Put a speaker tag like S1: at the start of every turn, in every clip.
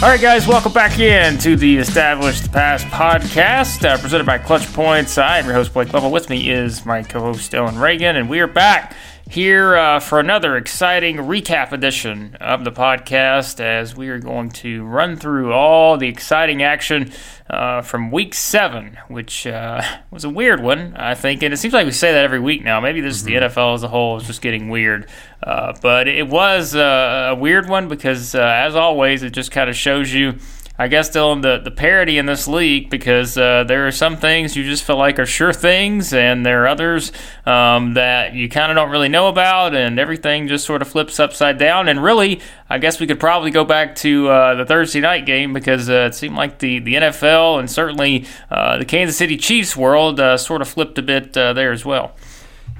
S1: All right, guys, welcome back in to the Establish the Pass podcast, uh, presented by Clutch Points. I'm your host, Blake Lovell. With me is my co-host, Dillon Reagan, and we are back here uh, for another exciting recap edition of the podcast as we are going to run through all the exciting action uh, from week seven, which uh, was a weird one, I think. And it seems like we say that every week now. Maybe this mm-hmm. the NFL as a whole is just getting weird. Uh, but it was uh, a weird one because, uh, as always, it just kind of shows you I guess in the, the parity in this league because uh, there are some things you just feel like are sure things, and there are others um, that you kind of don't really know about, and everything just sort of flips upside down. And really, I guess we could probably go back to uh, the Thursday night game because it seemed like the, the NFL and certainly the Kansas City Chiefs world sort of flipped a bit there as well.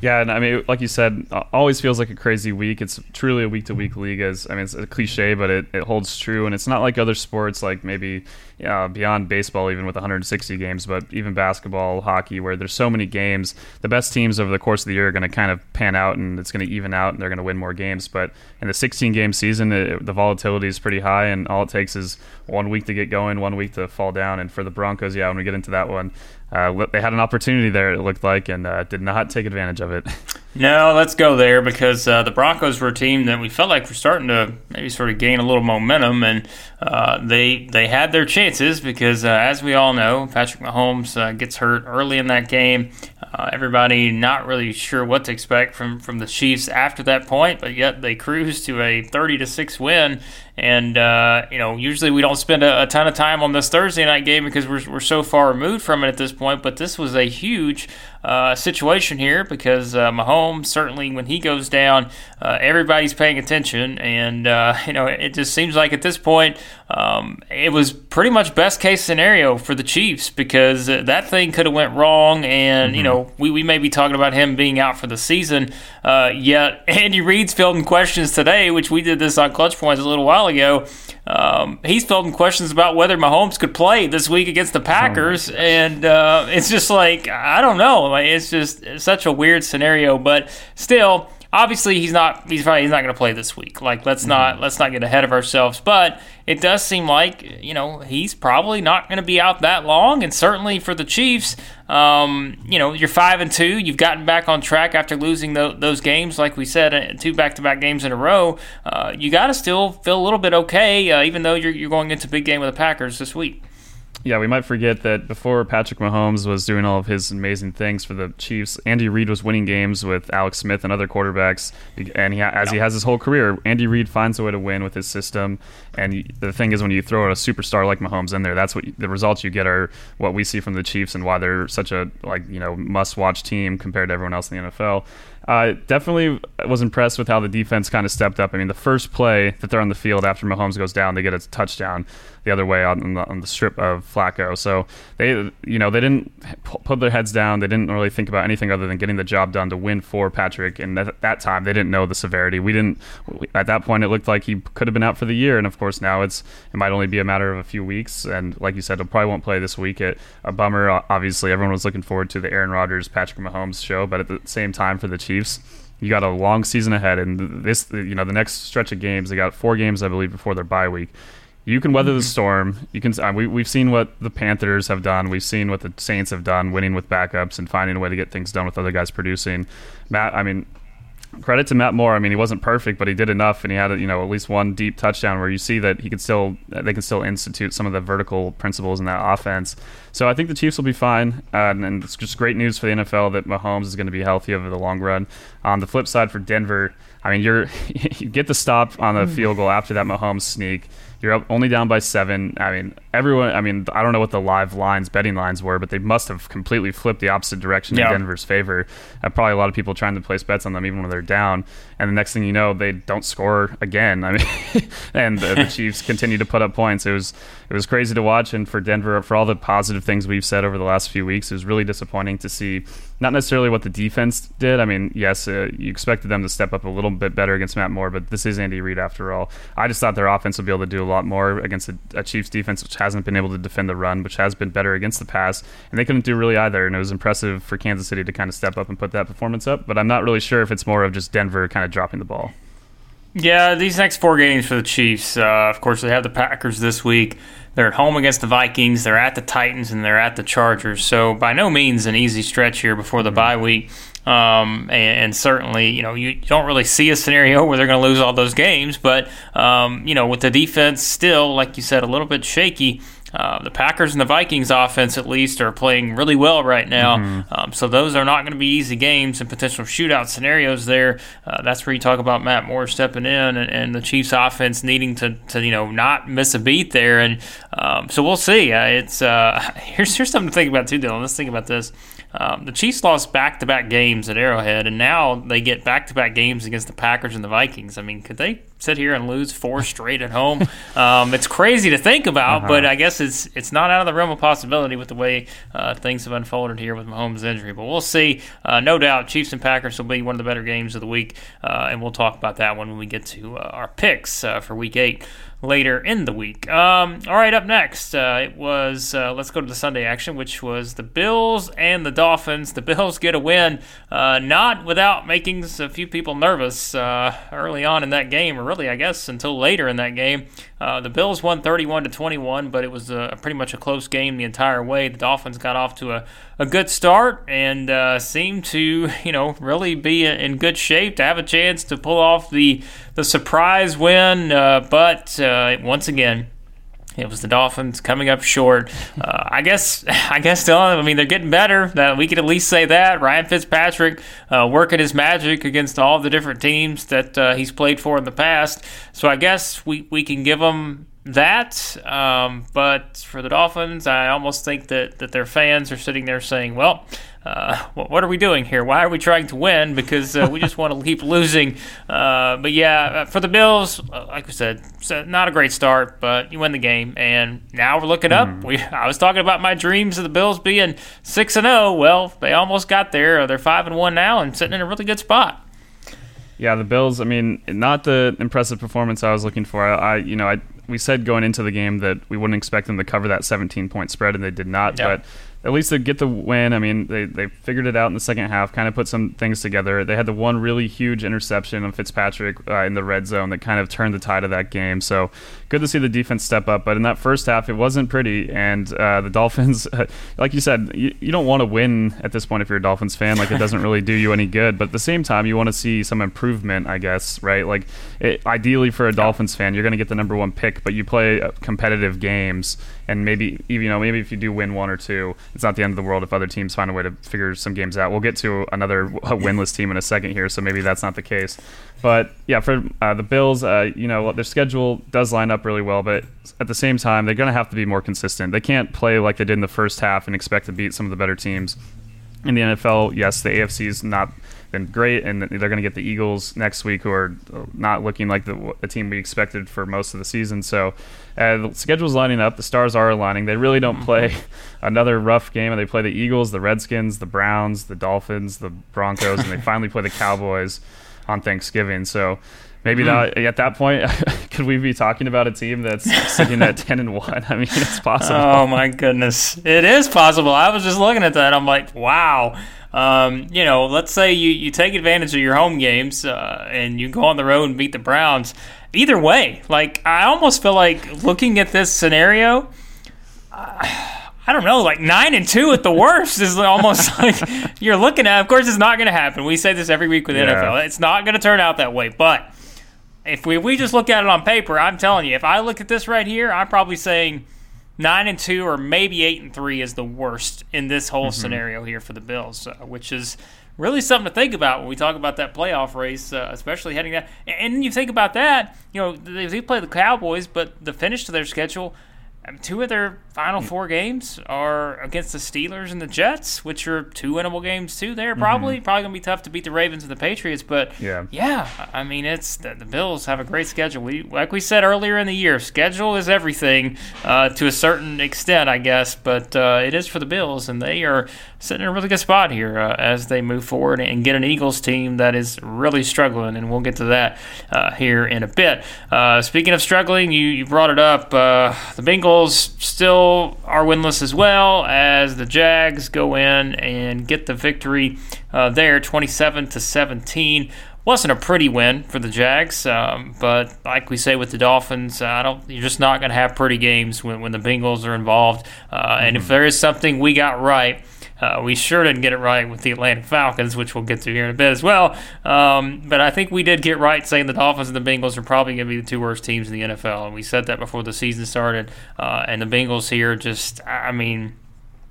S2: Yeah, and I mean, like you said, always feels like a crazy week. It's truly a week to week league. As I mean, it's a cliche, but it, it holds true. And it's not like other sports, like maybe beyond baseball, even with 160 games, but even basketball, hockey, where there's so many games. The best teams over the course of the year are going to kind of pan out, and it's going to even out, and they're going to win more games. But in the 16 game season, it, the volatility is pretty high, and all it takes is one week to get going, one week to fall down. And for the Broncos, yeah, when we get into that one, uh, they had an opportunity there, it looked like, and uh, did not take advantage of it.
S1: No, let's go there because uh, the Broncos were a team that we felt like were starting to maybe sort of gain a little momentum, and uh, they they had their chances because, uh, as we all know, Patrick Mahomes uh, gets hurt early in that game. Everybody not really sure what to expect from from the Chiefs after that point, but yet they cruise to a thirty to six win. And uh, you know, usually we don't spend a, a, ton of time on this Thursday night game because we're we're so far removed from it at this point. But this was a huge uh, situation here because uh, Mahomes certainly when he goes down, uh, everybody's paying attention, and uh, you know it just seems like at this point um, it was pretty much best case scenario for the Chiefs because that thing could have went wrong, and mm-hmm. you know we, we may be talking about him being out for the season. Uh, yet Andy Reid's fielding questions today, which we did this on Clutch Points a little while ago. Um, he's fielding questions about whether Mahomes could play this week against the Packers, oh and uh, it's just like I don't know. Like, it's just such a weird scenario, but still, obviously he's not. He's probably he's not going to play this week. Like let's mm-hmm. not let's not get ahead of ourselves. But it does seem like you know he's probably not going to be out that long, and certainly for the Chiefs, um, you know you're five and two. You've gotten back on track after losing the, those games, like we said, uh, two back-to-back games in a row. Uh, you got to still feel a little bit okay, uh, even though you're, you're going into big game with the Packers this week
S2: yeah, we might forget that before Patrick Mahomes was doing all of his amazing things for the Chiefs, Andy Reid was winning games with Alex Smith and other quarterbacks. And he, as he has his whole career, Andy Reid finds a way to win with his system. And the thing is, when you throw a superstar like Mahomes in there, that's what the results you get are what we see from the Chiefs and why they're such a like you know must-watch team compared to everyone else in the NFL. Uh, definitely was impressed with how the defense kind of stepped up. I mean, the first play that they're on the field after Mahomes goes down, they get a touchdown the other way on the, on the strip of Flacco. So they, you know, they didn't put their heads down. They didn't really think about anything other than getting the job done to win for Patrick. And at that time, they didn't know the severity. We didn't. At that point, it looked like he could have been out for the year. And of course, now it's it might only be a matter of a few weeks. And like you said, he probably won't play this week. It a bummer. Obviously, everyone was looking forward to the Aaron Rodgers, Patrick Mahomes show, but at the same time, for the Chiefs you got a long season ahead and this you know the next stretch of games they got four games i believe before their bye week you can weather the mm-hmm. storm. You can. Uh, we, we've seen what the Panthers have done. We've seen what the Saints have done, winning with backups and finding a way to get things done with other guys producing. Matt, I mean, credit to Matt Moore. I mean, he wasn't perfect, but he did enough, and he had you know at least one deep touchdown where you see that he could still they can still institute some of the vertical principles in that offense. So I think the Chiefs will be fine, uh, and, and, it's just great news for the NFL that Mahomes is going to be healthy over the long run. On the flip side for Denver, I mean, you're you get the stop on the mm. field goal after that Mahomes sneak. You're up only down by seven. I mean, everyone. I mean, I don't know what the live lines, betting lines were, but they must have completely flipped the opposite direction yeah. in Denver's favor. Uh, probably a lot of people trying to place bets on them even when they're down. And the next thing you know, they don't score again. I mean, and the, the Chiefs continue to put up points. It was it was crazy to watch, and for Denver, for all the positive things we've said over the last few weeks, it was really disappointing to see not necessarily what the defense did. I mean, yes, uh, you expected them to step up a little bit better against Matt Moore, but this is Andy Reid after all. I just thought their offense would be able to do a lot more against a, a, Chiefs defense, which hasn't been able to defend the run, which has been better against the pass, and they couldn't do really either. And it was impressive for Kansas City to kind of step up and put that performance up. But I'm not really sure if it's more of just Denver kind of dropping the ball.
S1: Yeah, these next four games for the Chiefs. Uh, of course, they have the Packers this week. They're at home against the Vikings. They're at the Titans and they're at the Chargers. So by no means an easy stretch here before the bye week. Um, and, and, certainly, you know, you don't really see a scenario where they're going to lose all those games. But um, you know, with the defense still, like you said, a little bit shaky. Uh, the Packers and the Vikings offense, at least, are playing really well right now. Mm-hmm. Um, so those are not going to be easy games and potential shootout scenarios there. Uh, that's where you talk about Matt Moore stepping in and, and, the Chiefs offense needing to, to, you know, not miss a beat there. And um, so we'll see. Uh, it's uh, here's here's something to think about too, Dillon. Let's think about this. Um, the Chiefs lost back to back games at Arrowhead, and now they get back to back games against the Packers and the Vikings. I mean, could they sit here and lose four straight at home? Um, it's crazy to think about, uh-huh. but I guess it's it's not out of the realm of possibility with the way uh, things have unfolded here with Mahomes' injury. But we'll see. Uh, no doubt, Chiefs and Packers will be one of the better games of the week, uh, and we'll talk about that one when we get to uh, our picks uh, for Week Eight later in the week. Um, all right, up next, uh, it was uh, let's go to the Sunday action, which was the Bills and the Dolphins. The Bills get a win, uh, not without making a few people nervous uh, early on in that game, really, I guess, until later in that game. Uh, the Bills won 31 to 21, but it was a, pretty much a close game the entire way. The Dolphins got off to a, a good start and uh, seemed to, you know, really be in good shape to have a chance to pull off the the surprise win. Uh, but uh, once again, it was the Dolphins coming up short. Uh, I guess. I guess still. I mean, they're getting better. That we could at least say that. Ryan Fitzpatrick uh, working his magic against all the different teams that uh, he's played for in the past. So I guess we we can give them that. Um, but for the Dolphins, I almost think that that their fans are sitting there saying, "Well." Uh, what are we doing here? Why are we trying to win? Because uh, we just want to keep losing. Uh, but yeah, uh, for the Bills, uh, like we said, not a great start, but you win the game, and now we're looking up. Mm. We I was talking about my dreams of the Bills being six and zero. Oh. Well, they almost got there. They're five and one now, and sitting in a really good spot.
S2: Yeah, the Bills. I mean, not the impressive performance I was looking for. I, I you know, I we said going into the game that we wouldn't expect them to cover that 17 point spread, and they did not. Yep. But at least they get the win. I mean, they, they figured it out in the second half, kind of put some things together. They had the one really huge interception of Fitzpatrick uh, in the red zone that kind of turned the tide of that game. So good to see the defense step up. But in that first half, it wasn't pretty. And uh, the Dolphins, like you said, you, you don't want to win at this point if you're a Dolphins fan. Like, it doesn't really do you any good. But at the same time, you want to see some improvement, I guess, right? Like, it, ideally for a Dolphins fan, you're going to get the number one pick, but you play uh, competitive games and maybe even you know maybe if you do win one or two, it's not the end of the world if other teams find a way to figure some games out. We'll get to another winless team in a second here, so maybe that's not the case. But yeah, for uh, the Bills, uh, you know their schedule does line up really well, but at the same time they're going to have to be more consistent. They can't play like they did in the first half and expect to beat some of the better teams in the NFL. Yes, the AFC is not been great, and they're going to get the Eagles next week, who are not looking like the, the team we expected for most of the season. So uh, the schedule's lining up. The stars are aligning. They really don't play another rough game. And they play the Eagles, the Redskins, the Browns, the Dolphins, the Broncos, and they finally play the Cowboys on Thanksgiving. So maybe mm. that, at that point, could we be talking about a team that's sitting at ten and one? I mean, it's possible.
S1: Oh my goodness, it is possible. I was just looking at that. I'm like, wow. Um, you know, let's say you, you take advantage of your home games uh, and you go on the road and beat the Browns either way, like I almost feel like looking at this scenario, uh, I don't know, like nine and two at the worst is almost like you're looking at. Of course, it's not going to happen. We say this every week with the
S2: Yeah.
S1: NFL. It's not going to turn out that way. But if we we just look at it on paper, I'm telling you, if I look at this right here, I'm probably saying nine and two or maybe eight and three is the worst in this whole scenario here for the Bills, uh, which is really something to think about when we talk about that playoff race, uh, especially heading that. And then you think about that, you know, they, they play the Cowboys, but the finish to their schedule. I mean, Two of their final four games are against the Steelers and the Jets, which are two winnable games too. There probably probably gonna be tough to beat the Ravens and the Patriots, but
S2: Yeah.
S1: yeah, I mean, it's the, the Bills have a great schedule. We, like we said earlier in the year, schedule is everything uh, to a certain extent, I guess. But uh, it is for the Bills, and they are sitting in a really good spot here uh, as they move forward and get an Eagles team that is really struggling, and we'll get to that uh, here in a bit. Uh, speaking of struggling, you, you brought it up. Uh, the Bengals still are winless as well as the Jags go in and get the victory uh, there, 27 to 17 wasn't a pretty win for the Jags, um, but like we say with the Dolphins, uh, I don't. You're just not going to have pretty games when, when the Bengals are involved. Uh, and if there is something we got right, uh, we sure didn't get it right with the Atlanta Falcons, which we'll get to here in a bit as well. Um, but I think we did get right saying the Dolphins and the Bengals are probably going to be the two worst teams in the NFL, and we said that before the season started. Uh, and the Bengals here, just I mean,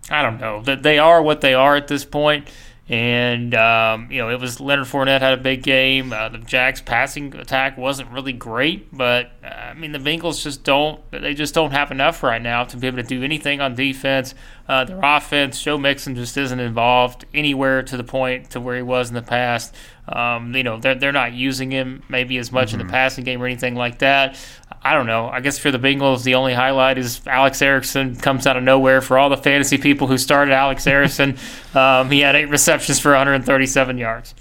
S1: I don't know that they are what they are at this point. And um, you know, it was Leonard Fournette had a big game. Uh, the Jags' passing attack wasn't really great, but uh, I mean, the Bengals just don't. They just don't have enough right now to be able to do anything on defense. Uh, their offense, Joe Mixon just isn't involved anywhere to the point to where he was in the past. Um, you know, they're, they're not using him maybe as much in the passing game or anything like that. I don't know. I guess for the Bengals, the only highlight is Alex Erickson comes out of nowhere for all the fantasy people who started Alex Erickson. um, he had eight receptions for 137 yards.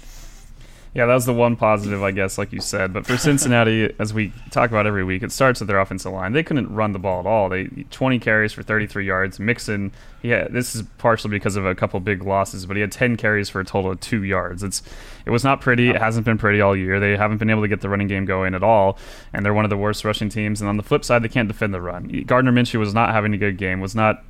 S2: Yeah, that was the one positive, I guess, like you said. But for Cincinnati, as we talk about every week, it starts with their offensive line. They couldn't run the ball at all. They 20 carries for 33 yards. Mixon, yeah, this is partially because of a couple big losses, but he had 10 carries for a total of two yards. It's it was not pretty. It hasn't been pretty all year. They haven't been able to get the running game going at all, and they're one of the worst rushing teams. And on the flip side, they can't defend the run. Gardner Minshew was not having a good game. Was not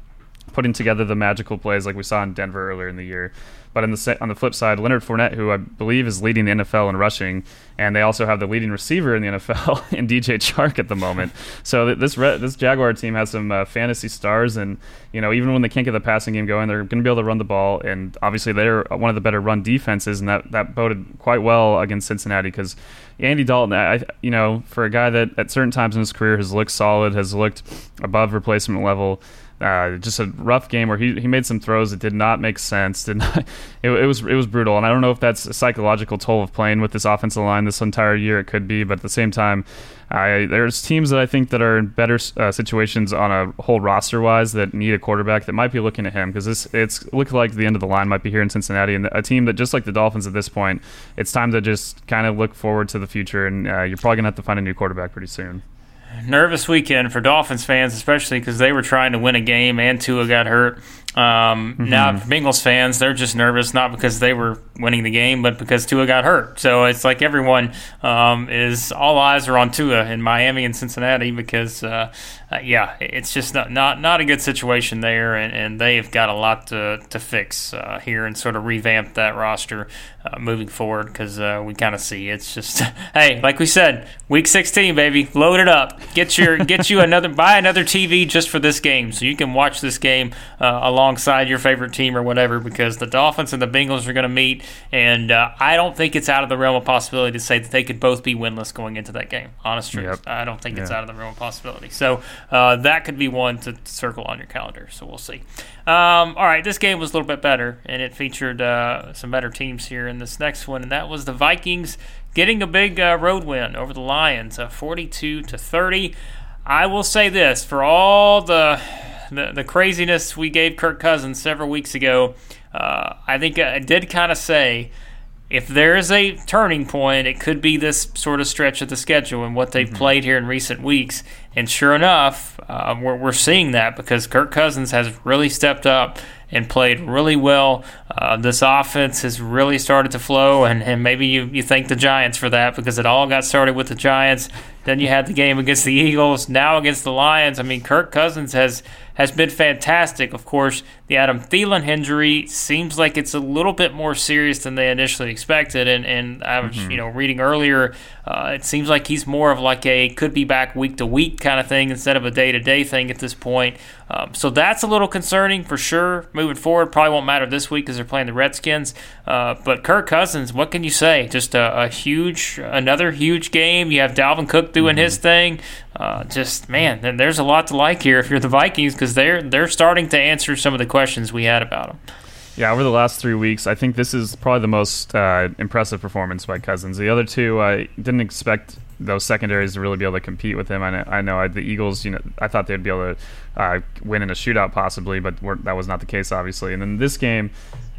S2: putting together the magical plays like we saw in Denver earlier in the year. But on the on the flip side, Leonard Fournette, who I believe is leading the NFL in rushing, and they also have the leading receiver in the NFL in DJ Chark at the moment. So this re- this Jaguar team has some uh, fantasy stars, and you know even when they can't get the passing game going, they're going to be able to run the ball. And obviously they're one of the better run defenses, and that that boded quite well against Cincinnati because Andy Dalton, I, you know, for a guy that at certain times in his career has looked solid, has looked above replacement level. Uh, just a rough game where he, he made some throws that did not make sense. Did not, it, it was it was brutal, and I don't know if that's a psychological toll of playing with this offensive line this entire year. It could be, but at the same time, I, there's teams that I think that are in better uh, situations on a whole roster wise that need a quarterback that might be looking at him because this it's looked like the end of the line might be here in Cincinnati, and a team that just like the Dolphins at this point, it's time to just kind of look forward to the future, and uh, you're probably gonna have to find a new quarterback pretty soon.
S1: Nervous weekend for Dolphins fans, especially because they were trying to win a game and Tua got hurt. Um, Now, Bengals fans, they're just nervous not because they were winning the game, but because Tua got hurt. So it's like everyone um, is all eyes are on Tua in Miami and Cincinnati because, uh, uh, yeah, it's just not, not not a good situation there, and, and they've got a lot to to fix uh, here and sort of revamp that roster uh, moving forward because uh, we kind of see it's just hey, like we said, week 16, baby, load it up, get your get you another buy another TV just for this game so you can watch this game alongside your favorite team or whatever because the Dolphins and the Bengals are going to meet, and uh, I don't think it's out of the realm of possibility to say that they could both be winless going into that game. Honest truth,
S2: Yep.
S1: I don't think it's out of the realm of possibility. So uh, that could be one to circle on your calendar. So we'll see. Um, all right, this game was a little bit better, and it featured uh, some better teams here in this next one, and that was the Vikings getting a big uh, road win over the Lions, uh, 42 to 30. I will say this: for all the the, the craziness we gave Kirk Cousins several weeks ago, uh, I think I did kind of say if there is a turning point, it could be this sort of stretch of the schedule and what they've played here in recent weeks. And sure enough, uh, we're, we're seeing that because Kirk Cousins has really stepped up and played really well. Uh, this offense has really started to flow, and, and maybe you, you thank the Giants for that because it all got started with the Giants. Then you had the game against the Eagles, now against the Lions. I mean, Kirk Cousins has has been fantastic. Of course, the Adam Thielen injury seems like it's a little bit more serious than they initially expected. And, and I was, mm-hmm. you know, reading earlier, uh, it seems like he's more of like a could be back week to week kind of thing instead of a day to day thing at this point. Um, so that's a little concerning for sure. Moving forward, probably won't matter this week because they're playing the Redskins. Uh, but Kirk Cousins, what can you say? Just a, a, huge, another huge game. You have Dalvin Cook doing mm-hmm. his thing. Uh, just man, there's a lot to like here if you're the Vikings because they're they're starting to answer some of the questions we had about them.
S2: Yeah, over the last three weeks, I think this is probably the most uh, impressive performance by Cousins. The other two, I didn't expect those secondaries to really be able to compete with him. I know, I know the Eagles, you know, I thought they'd be able to uh, win in a shootout possibly, but that was not the case, obviously. And then this game,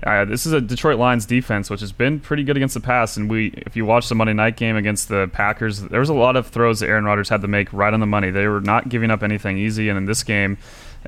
S2: uh, this is a Detroit Lions defense, which has been pretty good against the pass. And we, if you watch the Monday night game against the Packers, there was a lot of throws that Aaron Rodgers had to make right on the money. They were not giving up anything easy. And in this game,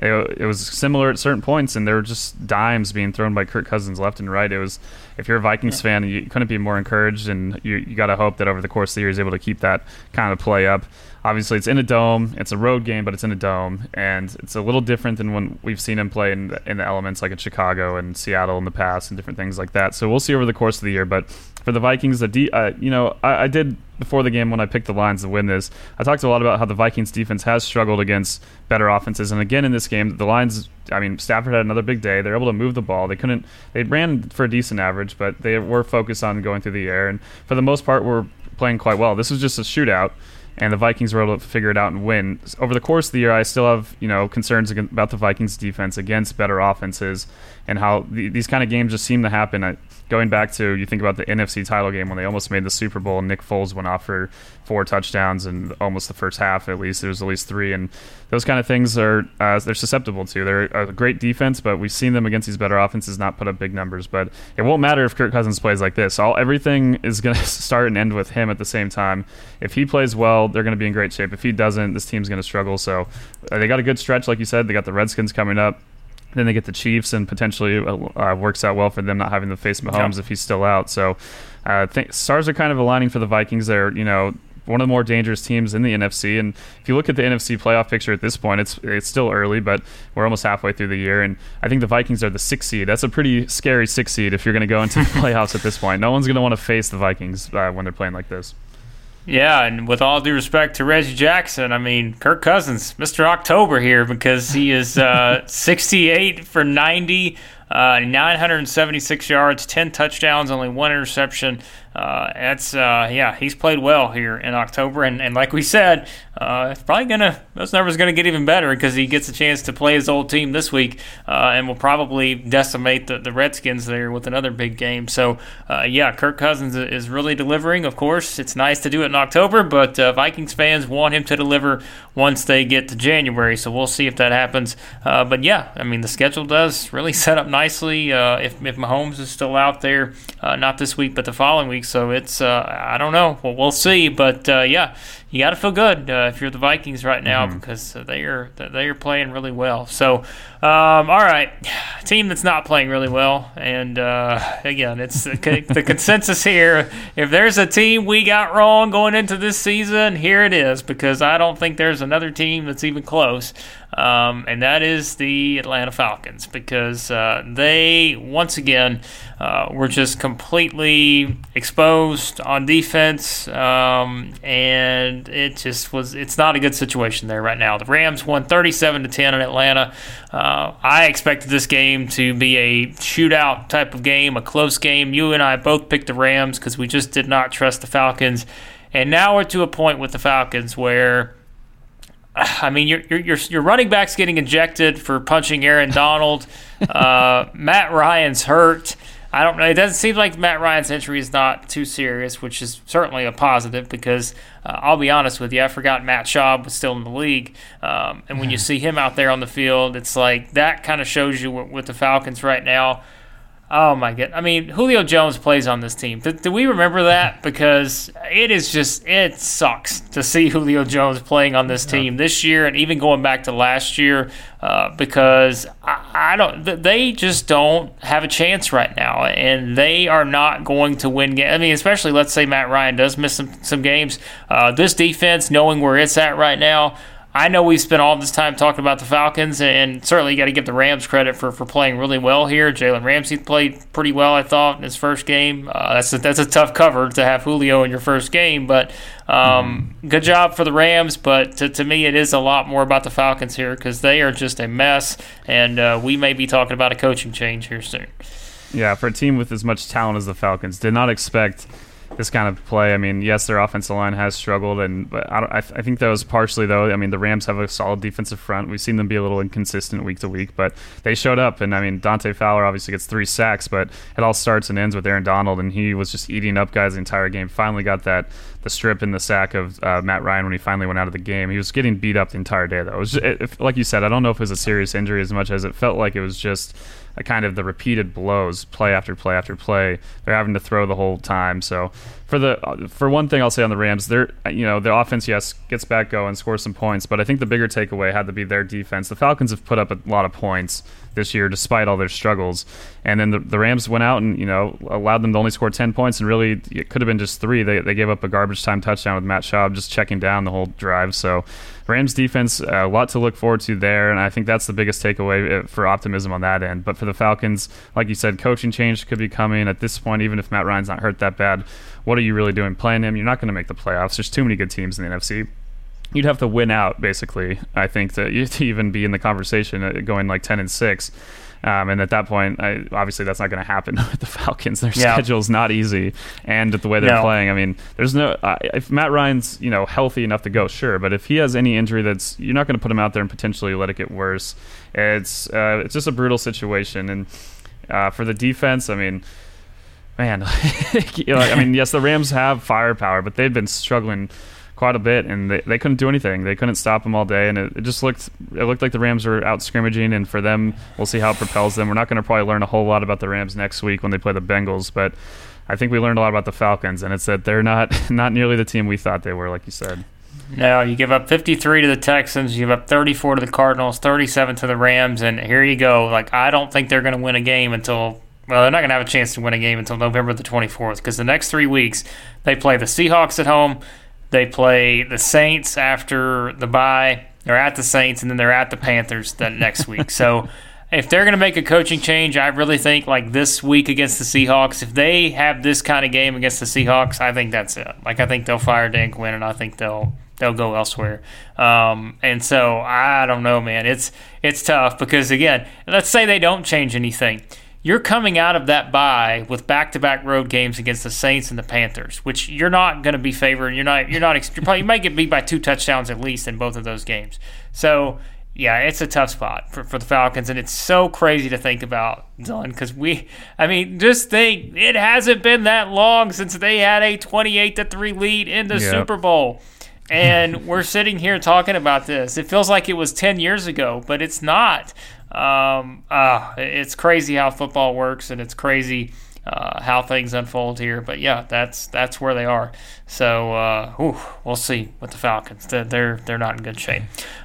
S2: it, it was similar at certain points, and there were just dimes being thrown by Kirk Cousins left and right. It was, if you're a Vikings yeah. fan, you couldn't be more encouraged, and you, you got to hope that over the course of the year, he's able to keep that kind of play up obviously it's in a dome. It's a road game, but it's in a dome, and it's a little different than when we've seen him play in in the elements like in Chicago and Seattle in the past and different things like that. So we'll see over the course of the year. But for the Vikings, the de- uh, you know, I, I, did before the game when I picked the Lions to win this. I talked a lot about how the Vikings defense has struggled against better offenses, and again in this game, the Lions. I mean, Stafford had another big day. They're able to move the ball. They couldn't. They ran for a decent average, but they were focused on going through the air, and for the most part, were playing quite well. This was just a shootout and the Vikings were able to figure it out and win. Over the course of the year, I still have you know concerns about the Vikings defense against better offenses and how the, these kind of games just seem to happen. I, going back to you think about the NFC title game when they almost made the Super Bowl and Nick Foles went off for four touchdowns in almost the first half at least there was at least three and those kind of things are uh, they're susceptible to. They're a great defense, but we've seen them against these better offenses not put up big numbers. But it won't matter if Kirk Cousins plays like this. All everything is going to start and end with him at the same time. If he plays well, they're going to be in great shape. If he doesn't, this team's going to struggle. So uh, they got a good stretch, like you said. They got the Redskins coming up. Then they get the Chiefs, and potentially uh, uh, works out well for them not having to face Mahomes yeah. if he's still out. So, uh, th- stars are kind of aligning for the Vikings. They're you know one of the more dangerous teams in the NFC. And if you look at the NFC playoff picture at this point, it's it's still early, but we're almost halfway through the year, and I think the Vikings are the sixth seed. That's a pretty scary six seed if you're going to go into the playoffs at this point. No one's going to want to face the Vikings uh, when they're playing like this.
S1: Yeah, and with all due respect to Reggie Jackson, I mean Kirk Cousins, Mr. October here because he is uh, 68 for 90, uh, 976 yards, 10 touchdowns, only one interception. Uh, that's uh, yeah, he's played well here in October, and, and like we said, uh, it's probably gonna those numbers gonna get even better because he gets a chance to play his old team this week, uh, and will probably decimate the, the Redskins there with another big game. So uh, yeah, Kirk Cousins is really delivering. Of course, it's nice to do it in October, but uh, Vikings fans want him to deliver once they get to January. So we'll see if that happens. but yeah, I mean the schedule does really set up nicely. if if Mahomes is still out there, not this week, but the following week. So it's uh, I don't know. Well, we'll see. But uh, yeah, you got to feel good uh, if you're the Vikings right now mm-hmm. because they are they are playing really well. So, um, all right, team that's not playing really well, and uh, again, it's the, the consensus here. If there's a team we got wrong going into this season, here it is because I don't think there's another team that's even close. Um, and that is the Atlanta Falcons because uh, they once again uh, were just completely exposed on defense, um, and and it just was. It's not a good situation there right now. The Rams won 37 to 10 in Atlanta. Uh, I expected this game to be a shootout type of game, a close game. You and I both picked the Rams because we just did not trust the Falcons, and now we're to a point with the Falcons where. I mean, your your your running back's getting ejected for punching Aaron Donald. Uh, Matt Ryan's hurt. I don't know. It doesn't seem like Matt Ryan's injury is not too serious, which is certainly a positive because uh, I'll be honest with you, I forgot Matt Schaub was still in the league. Um, and when you see him out there on the field, it's like that kind of shows you with the Falcons right now. Oh my god! I mean, Julio Jones plays on this team. Do, do, we remember that? Because it is just it sucks to see Julio Jones playing on this team this year, and even going back to last year. Uh, because I, I, don't, they just don't have a chance right now, and they are not going to win games. I mean, especially let's say Matt Ryan does miss some some games. Uh, this defense, knowing where it's at right now. I know we've spent all this time talking about the Falcons, and certainly you got to give the Rams credit for, for playing really well here. Jalen Ramsey played pretty well, I thought, in his first game. Uh, that's a, that's a tough cover to have Julio in your first game, but um, mm. good job for the Rams. But to, to me, it is a lot more about the Falcons here because they are just a mess, and uh, we may be talking about a coaching change here soon.
S2: Yeah, for a team with as much talent as the Falcons, did not expect – this kind of play. I mean, yes, their offensive line has struggled, and but I, I, I, think that was partially though. I mean, the Rams have a solid defensive front. We've seen them be a little inconsistent week to week, but they showed up. And I mean, Dante Fowler obviously gets three sacks, but it all starts and ends with Aaron Donald, and he was just eating up guys the entire game. Finally got that the strip in the sack of uh, Matt Ryan when he finally went out of the game. He was getting beat up the entire day though. It was just, it, like you said, I don't know if it was a serious injury as much as it felt like it was just a kind of the repeated blows, play after play after play. They're having to throw the whole time. So for the uh, for one thing, I'll say on the Rams, they're you know the offense yes gets back going, scores some points, but I think the bigger takeaway had to be their defense. The Falcons have put up a lot of points this year despite all their struggles, and then the, the Rams went out and you know allowed them to only score ten points, and really it could have been just three. They they gave up a garbage time touchdown with Matt Schaub just checking down the whole drive. So Rams defense, a lot to look forward to there, and I think that's the biggest takeaway uh, for optimism on that end. But for the Falcons, like you said, coaching change could be coming at this point, even if Matt Ryan's not hurt that bad what are you really doing playing him? You're not going to make the playoffs. There's too many good teams in the NFC. You'd have to win out, basically. I think to, to even be in the conversation, uh, going like ten and six. Um, and at that point, I, obviously that's not going to happen with the Falcons. Their yeah. schedule's not easy, and the way they're no. playing, I mean, there's no. Uh, if Matt Ryan's you know healthy enough to go, sure, but if he has any injury, that's you're not going to put him out there and potentially let it get worse. It's uh, it's just a brutal situation, and uh, for the defense, I mean man, you know, I mean, yes, the Rams have firepower, but they've been struggling quite a bit, and they, they couldn't do anything. They couldn't stop them all day, and it, it just looked it looked like the Rams were out scrimmaging. And for them, we'll see how it propels them. We're not going to probably learn a whole lot about the Rams next week when they play the Bengals, but I think we learned a lot about the Falcons, and it's that they're not not nearly the team we thought they were, like you said.
S1: No, you give up 53 to the Texans, you give up 34 to the Cardinals, 37 to the Rams, and here you go. Like I don't think they're going to win a game until well, they're not going to have a chance to win a game until November the 24th because the next three weeks they play the Seahawks at home, they play the Saints after the bye, they're at the Saints, and then they're at the Panthers that next week. So if they're going to make a coaching change, I really think like this week against the Seahawks, if they have this kind of game against the Seahawks, I think that's it. Like I think they'll fire Dan Quinn, and I think they'll they'll go elsewhere. Um, and so I don't know, man. It's it's tough because again, let's say they don't change anything you're coming out of that bye with back-to-back road games against the Saints and the Panthers, which you're not going to be favored. You're not. You're not. You're probably you might get beat by two touchdowns at least in both of those games. So yeah, it's a tough spot for, for the Falcons, and it's so crazy to think about, Dillon, because we, I mean, just think it hasn't been that long since they had a 28 to 3 lead in the yep. Super Bowl. And we're sitting here talking about this. It feels like it was 10 years ago, but it's not. Um, uh, it's crazy how football works, and it's crazy uh, how things unfold here. But yeah, that's that's where they are. So uh, whew, we'll see with the Falcons. They're they're not in good shape.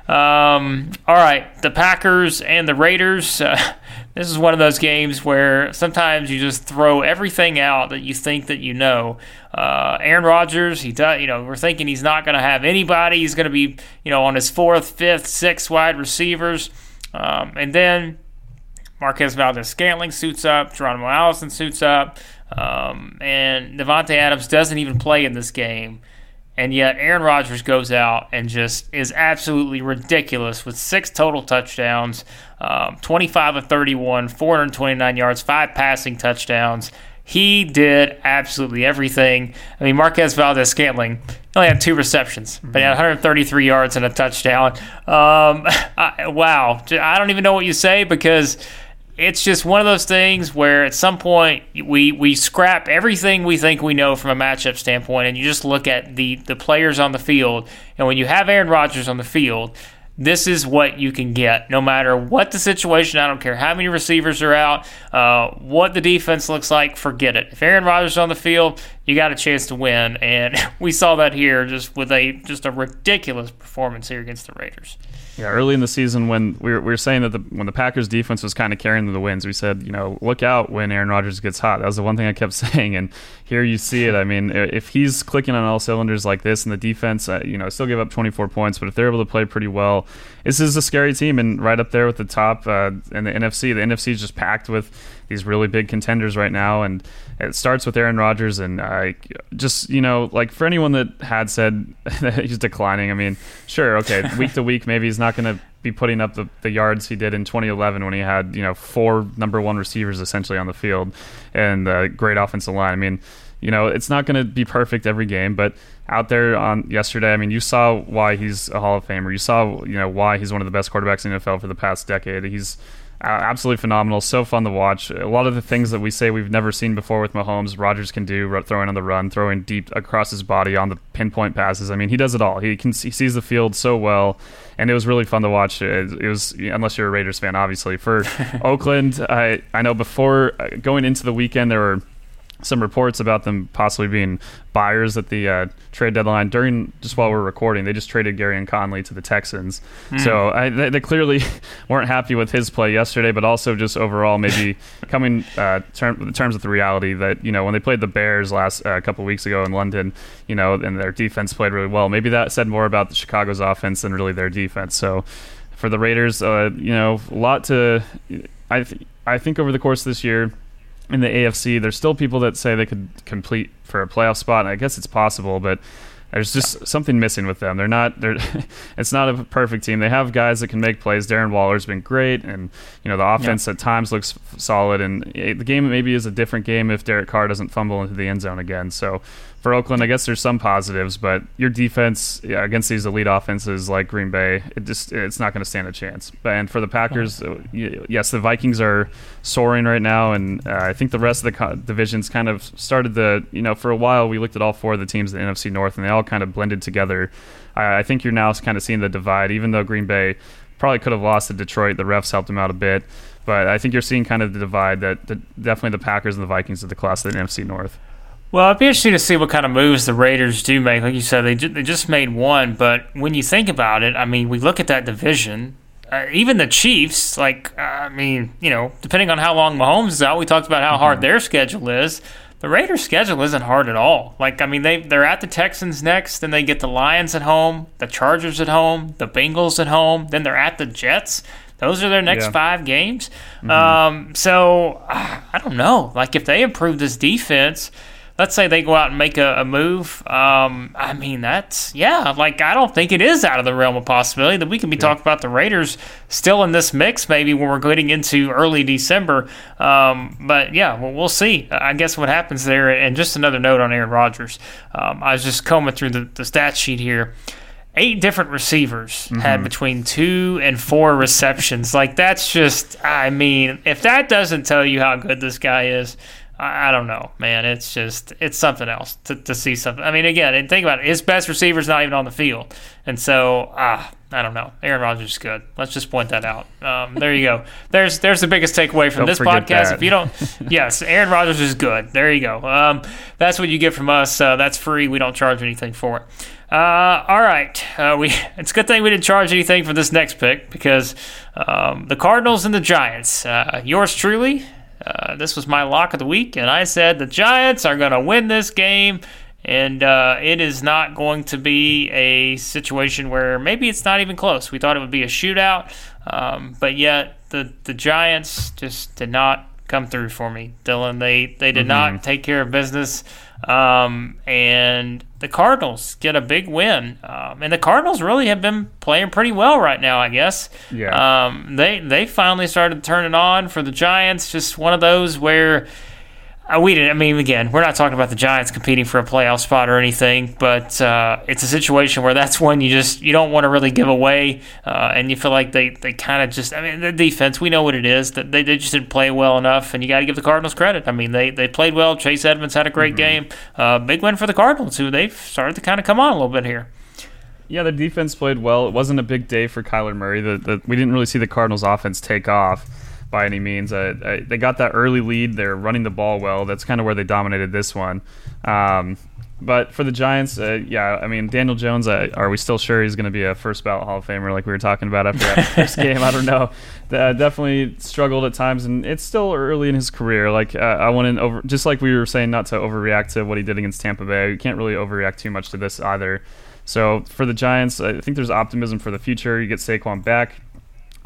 S1: Um, all right, the Packers and the Raiders. Uh, this is one of those games where sometimes you just throw everything out that you think that you know. Uh, Aaron Rodgers, he does. You know, we're thinking he's not going to have anybody. He's going to be you know on his fourth, fifth, sixth wide receivers. Um, and then Marquez Valdes Scantling suits up, Geronimo Allison suits up, um, and Davante Adams doesn't even play in this game. And yet Aaron Rodgers goes out and just is absolutely ridiculous with six total touchdowns, um, 25 of 31, 429 yards, five passing touchdowns. He did absolutely everything. I mean, Marquez Valdes Scantling only had two receptions, but he had 133 yards and a touchdown. Um, I, wow. I don't even know what you say because it's just one of those things where at some point we we scrap everything we think we know from a matchup standpoint, and you just look at the the players on the field. And when you have Aaron Rodgers on the field, this is what you can get no matter what the situation. I don't care how many receivers are out, uh, what the defense looks like, forget it. If Aaron Rodgers is on the field, you got a chance to win. And we saw that here just with a just a ridiculous performance here against the Raiders.
S2: Yeah, early in the season when we were, we were saying that the, when the Packers defense was kind of carrying the wins, we said, you know, look out when Aaron Rodgers gets hot. That was the one thing I kept saying, and here you see it. I mean, if he's clicking on all cylinders like this, and the defense, uh, you know, still give up 24 points, but if they're able to play pretty well, this is a scary team and right up there with the top uh, in the NFC. The NFC is just packed with these really big contenders right now, and it starts with Aaron Rodgers. And uh, just you know, like for anyone that had said that he's declining, I mean, sure, okay, week to week, maybe he's not going to be putting up the, the yards he did in 2011 when he had you know four number one receivers essentially on the field and a great offensive line. I mean, you know, it's not going to be perfect every game, but out there on yesterday. I mean, you saw why he's a Hall of Famer. You saw, you know, why he's one of the best quarterbacks in the NFL for the past decade. He's absolutely phenomenal. So fun to watch. A lot of the things that we say we've never seen before with Mahomes, Rodgers can do, throwing on the run, throwing deep across his body on the pinpoint passes. I mean, he does it all. He can he sees the field so well, and it was really fun to watch. It, it was unless you're a Raiders fan, obviously. For Oakland, I I know before uh, going into the weekend there were some reports about them possibly being buyers at the uh, trade deadline during just while we're recording. They just traded Gareon Conley to the Texans, mm. so I, they, they, clearly weren't happy with his play yesterday, but also just overall maybe coming uh, term, terms with the reality that you know when they played the Bears last a uh, couple weeks ago in London, you know, and their defense played really well. Maybe that said more about the Chicago's offense than really their defense. So for the Raiders, uh, you know, a lot to I th- I think over the course of this year in the AFC, there's still people that say they could complete for a playoff spot. And I guess it's possible, but there's just something missing with them. They're not. They're. it's not a perfect team. They have guys that can make plays. Darren Waller's been great, and you know the offense at times looks solid. And eh, the game maybe is a different game if Derek Carr doesn't fumble into the end zone again. So for Oakland, I guess there's some positives, but your defense yeah, against these elite offenses like Green Bay, it just it's not going to stand a chance. And for the Packers, yes, the Vikings are soaring right now, and uh, I think the rest of the co- divisions kind of started the you know for a while we looked at all four of the teams in the NFC North, and they all kind of blended together. I, I think you're now kind of seeing the divide, even though Green Bay probably could have lost to Detroit. The refs helped them out a bit. But I think you're seeing kind of the divide that, that definitely the Packers and the Vikings are the class of the NFC North.
S1: Well, it'd be interesting to see what kind of moves the Raiders do make. Like you said, they they just made one, but when you think about it, I mean, we look at that division. Uh, even the Chiefs, like uh, I mean, you know, depending on how long Mahomes is out, we talked about how mm-hmm. hard their schedule is. The Raiders' schedule isn't hard at all. Like I mean, they they're at the Texans next, then they get the Lions at home, the Chargers at home, the Bengals at home, then they're at the Jets. Those are their next yeah. five games. Mm-hmm. Um, so uh, I don't know. Like if they improve this defense let's say they go out and make a, a move. Um, I mean, that's yeah. Like I don't think it is out of the realm of possibility that we can be yeah. talking about the Raiders still in this mix. Maybe when we're getting into early December. Um, but yeah, well, we'll see. I guess what happens there. And just another note on Aaron Rodgers. Um, I was just combing through the, the stat sheet here eight different receivers mm-hmm. had between two and four receptions. Like that's just, I mean, if that doesn't tell you how good this guy is, I, don't know, man. It's just it's something else to, to see something. I mean, again, and think about it. His best receiver's not even on the field, and so ah, I don't know. Aaron Rodgers is good. Let's just point that out. Um, there you go. There's there's the biggest takeaway from this podcast. That. If you don't, yes, Aaron Rodgers is good. There you go. Um, that's what you get from us. Uh, that's free. We don't charge anything for it. Uh, all right. Uh, we it's a good thing we didn't charge anything for this next pick because um, the Cardinals and the Giants. Uh, yours truly uh, this was my lock of the week, and I said the Giants are going to win this game, and uh, it is not going to be a situation where maybe it's not even close. We thought it would be a shootout, um, but yet the the Giants just did not come through for me, Dillon. They they did mm-hmm. not take care of business. Um, and the Cardinals get a big win. Um, and the Cardinals really have been playing pretty well right now, I guess.
S2: Yeah.
S1: Um, they they finally started turning on for the Giants. Just one of those where we didn't. I mean, again, we're not talking about the Giants competing for a playoff spot or anything, but uh, it's a situation where that's one you just you don't want to really give away, uh, and you feel like they, they kind of just. I mean, the defense, we know what it is that they, they just didn't play well enough, and you got to give the Cardinals credit. I mean, they they played well. Chase Edmonds had a great mm-hmm. game. Uh, big win for the Cardinals, who they've started to kind of come on a little bit here.
S2: Yeah, the defense played well. It wasn't a big day for Kyler Murray. The, the, we didn't really see the Cardinals' offense take off by any means. Uh, they got that early lead. They're running the ball well. That's kind of where they dominated this one. Um, but for the Giants, uh, yeah, I mean Daniel Jones. Uh, are we still sure he's going to be a first ballot Hall of Famer like we were talking about after that first game? I don't know. Uh, definitely struggled at times, and it's still early in his career. Like uh, I want to over, just like we were saying, not to overreact to what he did against Tampa Bay. You can't really overreact too much to this either. So for the Giants, I think there's optimism for the future. You get Saquon back.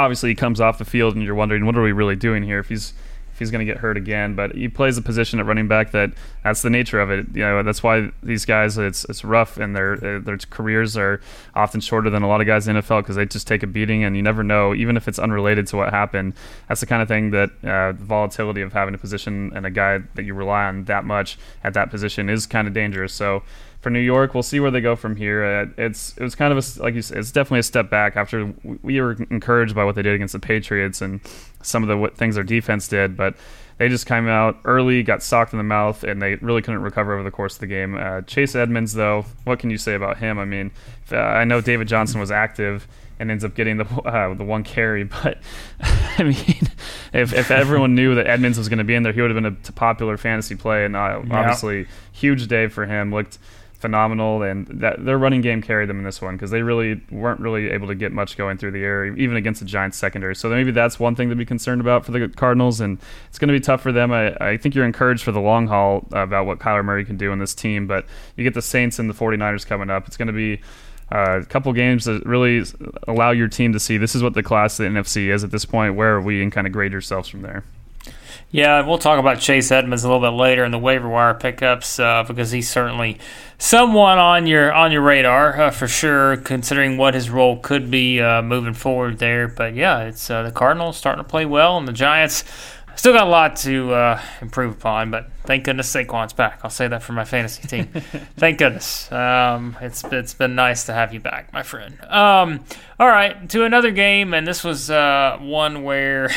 S2: Obviously, he comes off the field, and you're wondering what are we really doing here if he's he's going to get hurt again. But he plays a position at running back that that's the nature of it. You know, that's why these guys it's it's rough and their their careers are often shorter than a lot of guys in the NFL because they just take a beating and you never know, even if it's unrelated to what happened. That's the kind of thing that uh, the volatility of having a position and a guy that you rely on that much at that position is kind of dangerous. So for New York. We'll see where they go from here. Uh, it's it was kind of a, like you said, it's definitely a step back after we were encouraged by what they did against the Patriots and some of the things their defense did, but they just came out early, got socked in the mouth, and they really couldn't recover over the course of the game. Uh, Chase Edmonds, though, what can you say about him? I mean, uh, I know David Johnson was active and ends up getting the uh, the one carry, but I mean, if, if everyone knew that Edmonds was going to be in there, he would have been a popular fantasy play, and uh, obviously, huge day for him. Looked phenomenal, and that their running game carried them in this one because they really weren't really able to get much going through the air, even against the Giants secondary. So maybe that's one thing to be concerned about for the Cardinals, and it's going to be tough for them. I, I think you're encouraged for the long haul about what Kyler Murray can do in this team, but you get the Saints and the 49ers coming up. It's going to be uh, a couple games that really allow your team to see this is what the class of the NFC is at this point. Where are we, and kind of grade yourselves from there.
S1: Yeah, we'll talk about Chase Edmonds a little bit later in the waiver wire pickups uh, because he's certainly someone on your on your radar uh, for sure, considering what his role could be uh, moving forward there. But yeah, it's uh, the Cardinals starting to play well, and the Giants still got a lot to uh, improve upon. But thank goodness Saquon's back. I'll say that for my fantasy team. thank goodness. Um, it's it's been nice to have you back, my friend. Um, all right, to another game, and this was uh, one where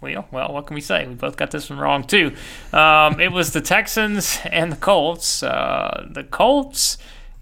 S1: well, well, what can we say? We both got this one wrong too. Um, it was the Texans and the Colts. Uh, the Colts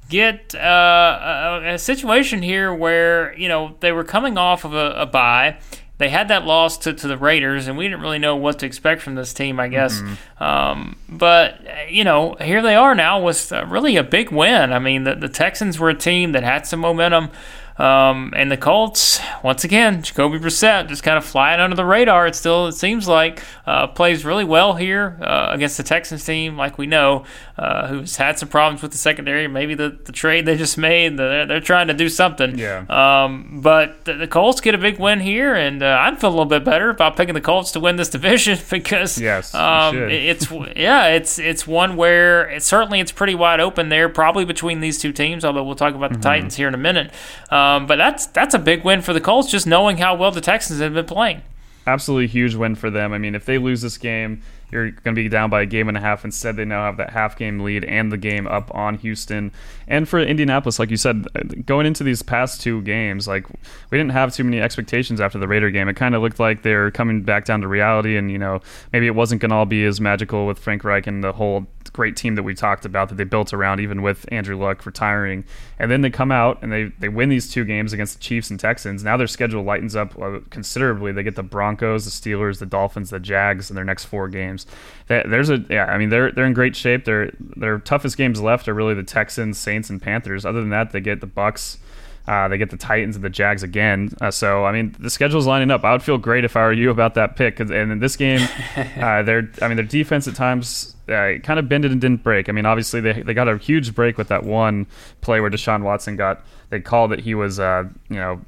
S1: get uh, a, a, situation here where you know they were coming off of a, a bye. They had that loss to, to the Raiders, and we didn't really know what to expect from this team, I guess. Mm-hmm. Um, but, you know, here they are now with really a big win. I mean, the, the Texans were a team that had some momentum. Um, and the Colts, once again, Jacoby Brissett just kind of flying under the radar. It still, it seems like, uh, plays really well here uh, against the Texans team, like we know, uh, who's had some problems with the secondary. Maybe the, the trade they just made, they're, they're trying to do something.
S2: Yeah.
S1: Um, but the, the, Colts get a big win here, and uh, I feel a little bit better about picking the Colts to win this division because
S2: yes,
S1: um, it's yeah, it's it's one where it, certainly it's pretty wide open there, probably between these two teams. Although we'll talk about the mm-hmm. Titans here in a minute. Um, Um, but that's that's a big win for the Colts, just knowing how well the Texans have been playing.
S2: Absolutely huge win for them. I mean, if they lose this game, you're going to be down by a game and a half. Instead, they now have that half game lead and the game up on Houston. And for Indianapolis, like you said, going into these past two games, like we didn't have too many expectations after the Raider game. It kind of looked like they're coming back down to reality, and you know maybe it wasn't going to all be as magical with Frank Reich and the whole great team that we talked about that they built around, even with Andrew Luck retiring. And then they come out and they, they win these two games against the Chiefs and Texans. Now their schedule lightens up uh, considerably. They get the Broncos, the Steelers, the Dolphins, the Jags in their next four games. There's a yeah, I mean they're they're in great shape. Their their toughest games left are really the Texans, Saints, and Panthers. Other than that, they get the Bucs. Uh, they get the Titans and the Jags again. Uh, so I mean, the schedule's lining up. I would feel great if I were you about that pick. and in this game, uh, their I mean, their defense at times uh, kind of bended and didn't break. I mean, obviously they they got a huge break with that one play where Deshaun Watson got they called that he was uh, you know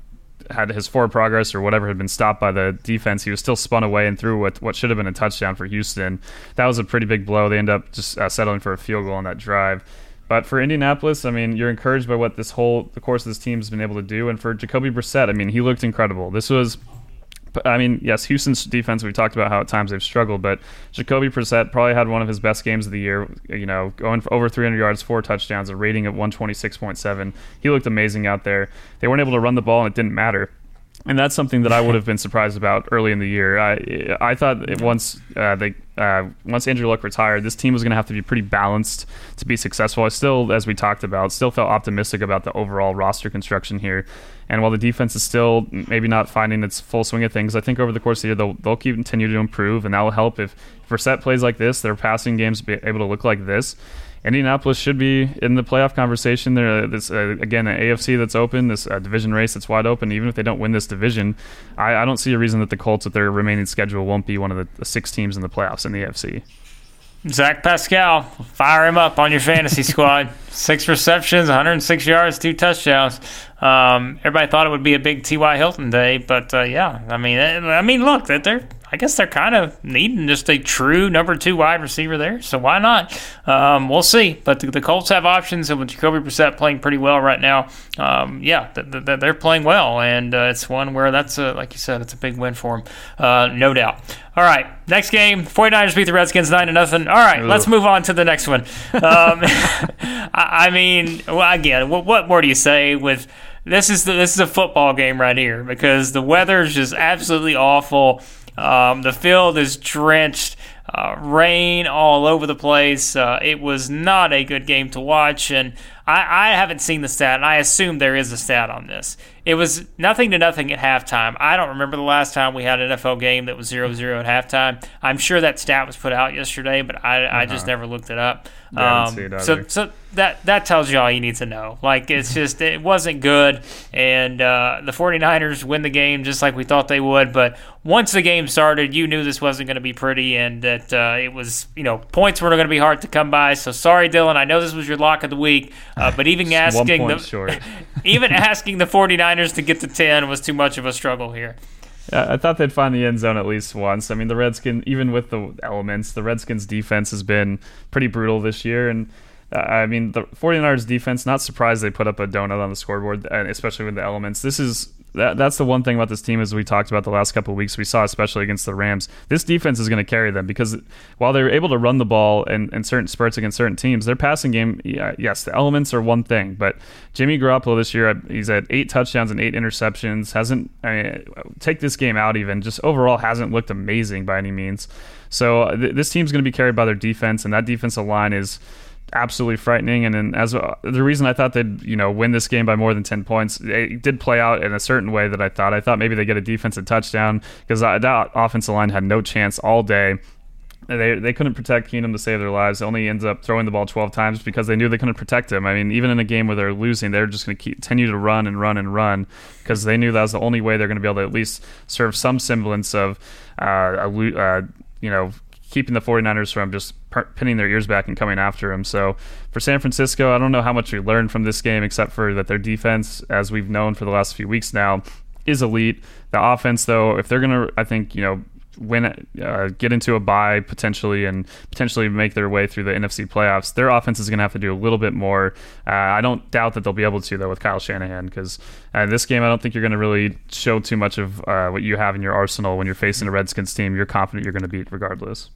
S2: had his forward progress or whatever had been stopped by the defense. He was still spun away and threw what what should have been a touchdown for Houston. That was a pretty big blow. They end up just uh, settling for a field goal on that drive. But for Indianapolis, I mean, you're encouraged by what this whole the course of this team has been able to do. And for Jacoby Brissett, I mean, he looked incredible. This was, I mean, yes, Houston's defense. We've talked about how at times they've struggled, but Jacoby Brissett probably had one of his best games of the year. You know, going for over 300 yards, four touchdowns, a rating of 126.7. He looked amazing out there. They weren't able to run the ball, and it didn't matter and that's something that I would have been surprised about early in the year. I I thought once uh, they uh, once Andrew Luck retired, this team was going to have to be pretty balanced to be successful. I still, as we talked about, still felt optimistic about the overall roster construction here. And while the defense is still maybe not finding its full swing of things, I think over the course of the year they'll, they'll continue to improve, and that will help if, Brissett plays like this, their passing games be able to look like this. Indianapolis should be in the playoff conversation. There, this uh, again, an AFC that's open, this uh, division race that's wide open. Even if they don't win this division, I, I, don't see a reason that the Colts, with their remaining schedule, won't be one of the, the six teams in the playoffs in the AFC.
S1: Zach Pascal, fire him up on your fantasy squad. Six receptions, 106 yards, two touchdowns. Um, everybody thought it would be a big T.Y. Hilton day, but uh, yeah, I mean, I mean, look, that they're I guess they're kind of needing just a true number two wide receiver there. So why not? Um, we'll see. But the, the, Colts have options, and with Jacoby Brissett playing pretty well right now, um, yeah, th- th- they're playing well, and uh, it's one where that's a, like you said, it's a big win for them, uh, no doubt. All right, next game, 49ers beat the Redskins nine to nothing. All right, Ooh. let's move on to the next one. Um, I, I, mean, well, again, what, what more do you say with? This is the, this is a football game right here because the weather is just absolutely awful. Um, the field is drenched, uh, rain all over the place. Uh, it was not a good game to watch, and I, I haven't seen the stat, and I assume there is a stat on this. It was nothing to nothing at halftime. I don't remember the last time we had an NFL game that was 0 0 at halftime. I'm sure that stat was put out yesterday, but I, uh-huh. I just uh-huh. never looked it up. Um, it so, so that that tells you all you need to know. Like it's just it wasn't good, and uh, the 49ers win the game just like we thought they would. But once the game started, you knew this wasn't going to be pretty, and that uh, it was you know points weren't going to be hard to come by. So sorry, Dillon. I know this was your lock of the week, uh, but even asking the even asking the 49ers to get to 10 was too much of a struggle here.
S2: Yeah, I thought they'd find the end zone at least once. I mean, the Redskins, even with the elements, the Redskins defense has been pretty brutal this year. And uh, I mean, the 49ers defense, not surprised they put up a donut on the scoreboard, especially with the elements. This is that, that's the one thing about this team as we talked about the last couple of weeks. We saw especially against the rams this defense is going to carry them because while they're able to run the ball in, in certain spurts against certain teams their passing game yeah, yes the elements are one thing but jimmy garoppolo this year he's at eight touchdowns and eight interceptions hasn't I mean, take this game out even just overall hasn't looked amazing by any means. So uh, th- this team's going to be carried by their defense and that defensive line is absolutely frightening. And then as uh, the reason I thought they'd you know win this game by more than ten points, it did play out in a certain way that I thought. I thought maybe they get a defensive touchdown because that offensive line had no chance all day. They, they couldn't protect Keenum to save their lives. Only ends up throwing the ball 12 times because they knew they couldn't protect him. I mean, even in a game where they're losing, they're just going to continue to run and run and run because they knew that was the only way they're going to be able to at least serve some semblance of, uh, a, uh, you know, keeping the 49ers from just pinning their ears back and coming after him. So for San Francisco, I don't know how much we learned from this game except for that their defense, as we've known for the last few weeks now, is elite. The offense, though, if they're going to, I think, you know, win, uh, get into a bye potentially, and potentially make their way through the NFC playoffs, their offense is going to have to do a little bit more. Uh, I don't doubt that they'll be able to though with Kyle Shanahan because uh, this game I don't think you're going to really show too much of uh, what you have in your arsenal when you're facing a Redskins team. You're confident you're going to beat regardless.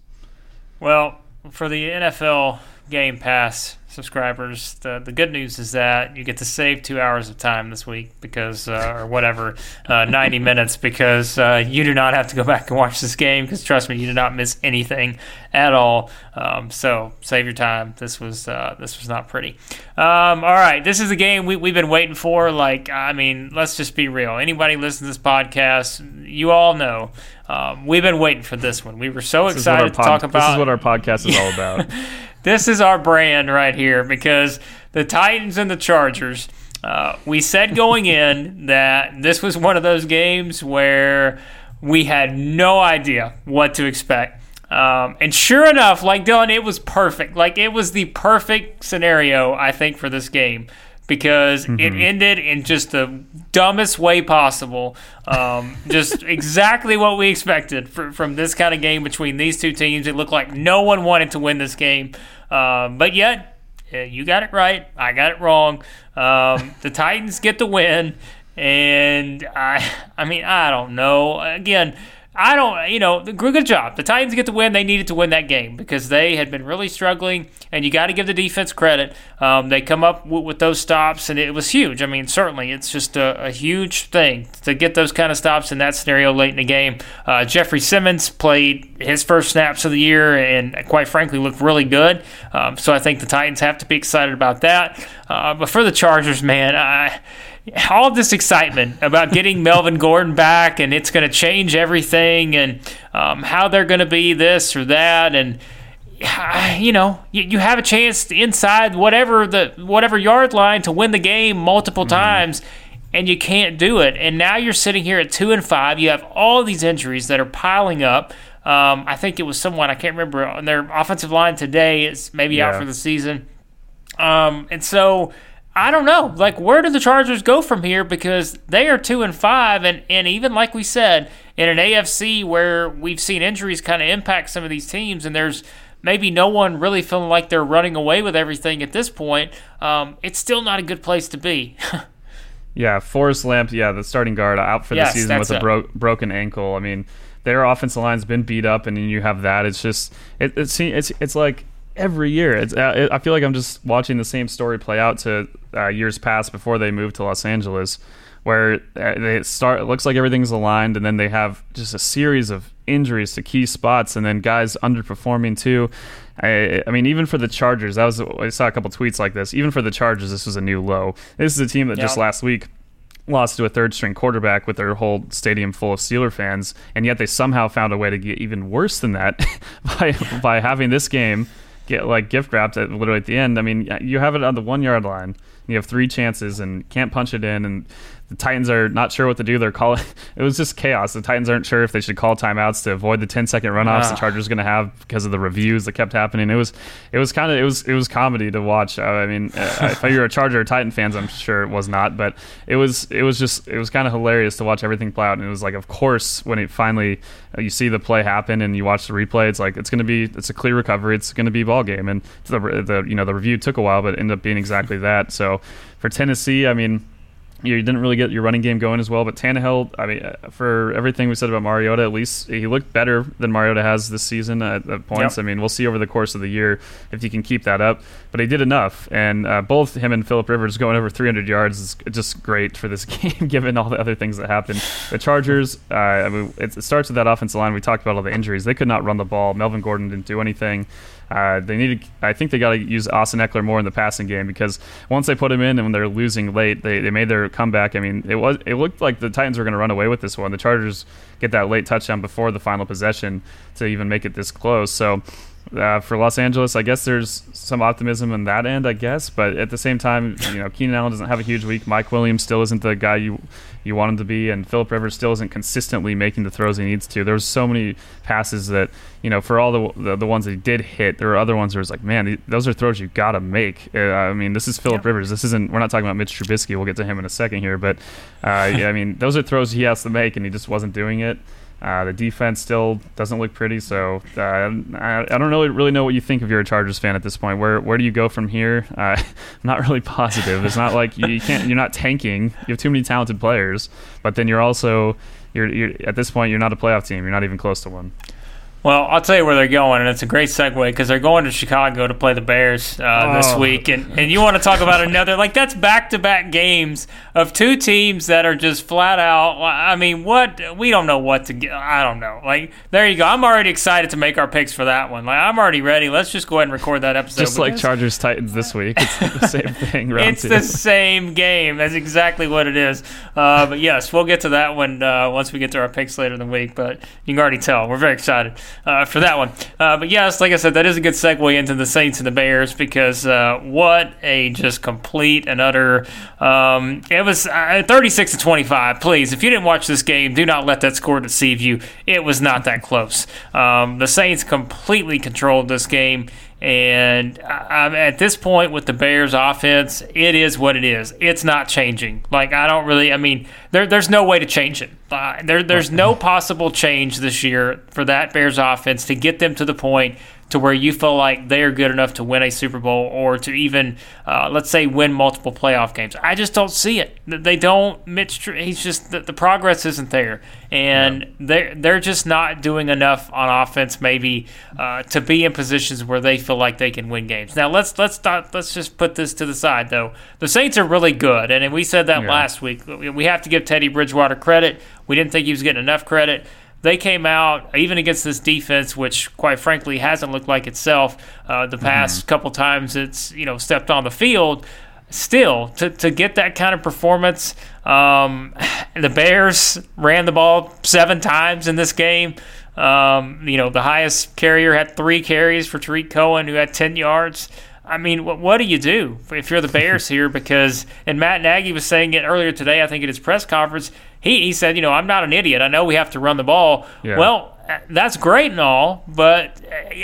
S1: Well, for the NFL Game Pass subscribers, the the good news is that you get to save two hours of time this week because, uh, or whatever, uh, ninety minutes because uh, you do not have to go back and watch this game because trust me, you did not miss anything at all. Um, so save your time. This was uh, this was not pretty. Um, all right, this is the game we we've been waiting for. Like, I mean, let's just be real. Anybody listen to this podcast, you all know. Um, we've been waiting for this one. We were so this excited pod- to talk about.
S2: This is what our podcast is all about.
S1: this is our brand right here because the Titans and the Chargers. Uh, we said going in that this was one of those games where we had no idea what to expect. Um, and sure enough, like Dillon, it was perfect. Like it was the perfect scenario, I think, for this game because mm-hmm. it ended in just the dumbest way possible. Um, just exactly what we expected for, from this kind of game between these two teams. It looked like no one wanted to win this game, um, but yet you got it right. I got it wrong. Um, the Titans get the win, and I, I mean, I don't know. Again I don't, you know, good job. The Titans get the win. They needed to win that game because they had been really struggling, and you got to give the defense credit. Um, they come up w- with those stops, and it was huge. I mean, certainly, it's just a, a, huge thing to get those kind of stops in that scenario late in the game. Uh, Jeffery Simmons played his first snaps of the year, and quite frankly, looked really good. Um, so I think the Titans have to be excited about that. Uh, but for the Chargers, man, I all this excitement about getting Melvin Gordon back and it's going to change everything and um, how they're going to be this or that and you know you, you have a chance inside whatever the whatever yard line to win the game multiple mm-hmm. times and you can't do it and now you're sitting here at two and five you have all these injuries that are piling up um, I think it was someone I can't remember on their offensive line today is maybe yeah. out for the season um, and so I don't know. Like, where do the Chargers go from here? Because they are two and five, and and even like we said, in an AFC where we've seen injuries kind of impact some of these teams, and there's maybe no one really feeling like they're running away with everything at this point. Um, it's still not a good place to be.
S2: yeah, Forrest Lamp, yeah, the starting guard out for
S1: yes,
S2: the season with a bro- broken ankle. I mean, their offensive line's been beat up, and you have that. It's just it, it's it's it's like every year. It's uh, I feel like I'm just watching the same story play out to uh, years past before they moved to Los Angeles, where uh, they start. It looks like everything's aligned, and then they have just a series of injuries to key spots, and then guys underperforming too. I, I mean, even for the Chargers, that was I saw a couple tweets like this. Even for the Chargers, this was a new low. This is a team that just last week lost to a third string quarterback with their whole stadium full of Steeler fans, and yet they somehow found a way to get even worse than that by by having this game get like gift wrapped at literally at the end. I mean, you have it on the one yard line. You have three chances and can't punch it in, and the Titans are not sure what to do. They're calling. It was just chaos. The Titans aren't sure if they should call timeouts to avoid the 10 second runoffs the Chargers going to have because of the reviews that kept happening. It was, it was kind of, it was, it was comedy to watch. I mean, uh, if you're a Charger or Titan fans, I'm sure it was not, but it was, it was just, it was kind of hilarious to watch everything play out. And it was like, of course, when it finally uh, you see the play happen and you watch the replay, it's like it's going to be, it's a clear recovery. It's going to be ball game. And the, the, you know, the review took a while, but ended up being exactly that. So for Tennessee, I mean you didn't really get your running game going as well. But Tannehill, I mean, uh, for everything we said about Mariota, at least he looked better than Mariota has this season at, at points. Yep. I mean, we'll see over the course of the year if he can keep that up. But he did enough, and uh, both him and Philip Rivers going over 300 yards is just great for this game, given all the other things that happened. The Chargers, uh, I mean, it starts with that offensive line. We talked about all the injuries; they could not run the ball. Melvin Gordon didn't do anything. Uh, they need. To, I think they got to use Austin Ekeler more in the passing game because once they put him in and when they're losing late, they, they made their comeback. I mean, it was it looked like the Titans were going to run away with this one. The Chargers get that late touchdown before the final possession to even make it this close. So uh, for Los Angeles, I guess there's some optimism in that end, I guess. But at the same time, you know, Keenan Allen doesn't have a huge week. Mike Williams still isn't the guy you you want him to be, and Philip Rivers still isn't consistently making the throws he needs to. There's so many passes that you know, for all the the, the ones that he did hit, there are other ones where it's like, man, those are throws you got to make. Uh, I mean, this is Philip Rivers. This isn't. We're not talking about Mitch Trubisky. We'll get to him in a second here, but uh, yeah, I mean, those are throws he has to make, and he just wasn't doing it. Uh, the defense still doesn't look pretty, so uh, I, I, don't really really know what you think if you're a Chargers fan at this point. Where where do you go from here? Uh, I'm not really positive. It's not like you, you, can't. You're not tanking. You have too many talented players, but then you're also you're, you're at this point you're not a playoff team. You're not even close to one.
S1: Well, I'll tell you where they're going, and it's a great segue because they're going to Chicago to play the Bears uh, oh. this week. And, and you want to talk about another, like, that's back to back games of two teams that are just flat out. I mean, what? We don't know what to get. I don't know. Like, there you go. I'm already excited to make our picks for that one. Like, I'm already ready. Let's just go ahead and record that episode.
S2: Just like Chargers Titans this week. It's the same thing.
S1: it's
S2: two.
S1: the same game. That's exactly what it is. Uh, but yes, we'll get to that one uh, once we get to our picks later in the week. But you can already tell. We're very excited uh, for that one. Uh, but yes, like I said, that is a good segue into the Saints and the Bears because uh, what a just complete and utter. Um, it was uh, 36 to 25. Please, if you didn't watch this game, do not let that score deceive you. It was not that close. Um, the Saints completely controlled this game. And I'm at this point with the Bears offense, it is what it is. It's not changing. Like I don't really. I mean, there, there's no way to change it. Uh, there, there's no possible change this year for that Bears offense to get them to the point to where you feel like they are good enough to win a Super Bowl or to even, uh, let's say, win multiple playoff games. I just don't see it. They don't. Mitch, he's just the, the progress isn't there, and they're they're just not doing enough on offense, maybe uh, to be in positions where they feel like they can win games. Now let's let's not, let's just put this to the side though. The Saints are really good, and we said that yeah. last week. We have to give Teddy Bridgewater credit. We didn't think he was getting enough credit they came out even against this defense, which quite frankly hasn't looked like itself uh, the past mm-hmm. couple times it's you know stepped on the field. Still, to, to get that kind of performance, um, the Bears ran the ball seven times in this game. Um, you know, the highest carrier had three carries for Tarik Cohen, who had 10 yards. I mean, what, what do you do if you're the Bears here? Because, and Matt Nagy was saying it earlier today, I think at his press conference, he, he said, you know, I'm not an idiot. I know we have to run the ball. Yeah. Well, that's great and all, but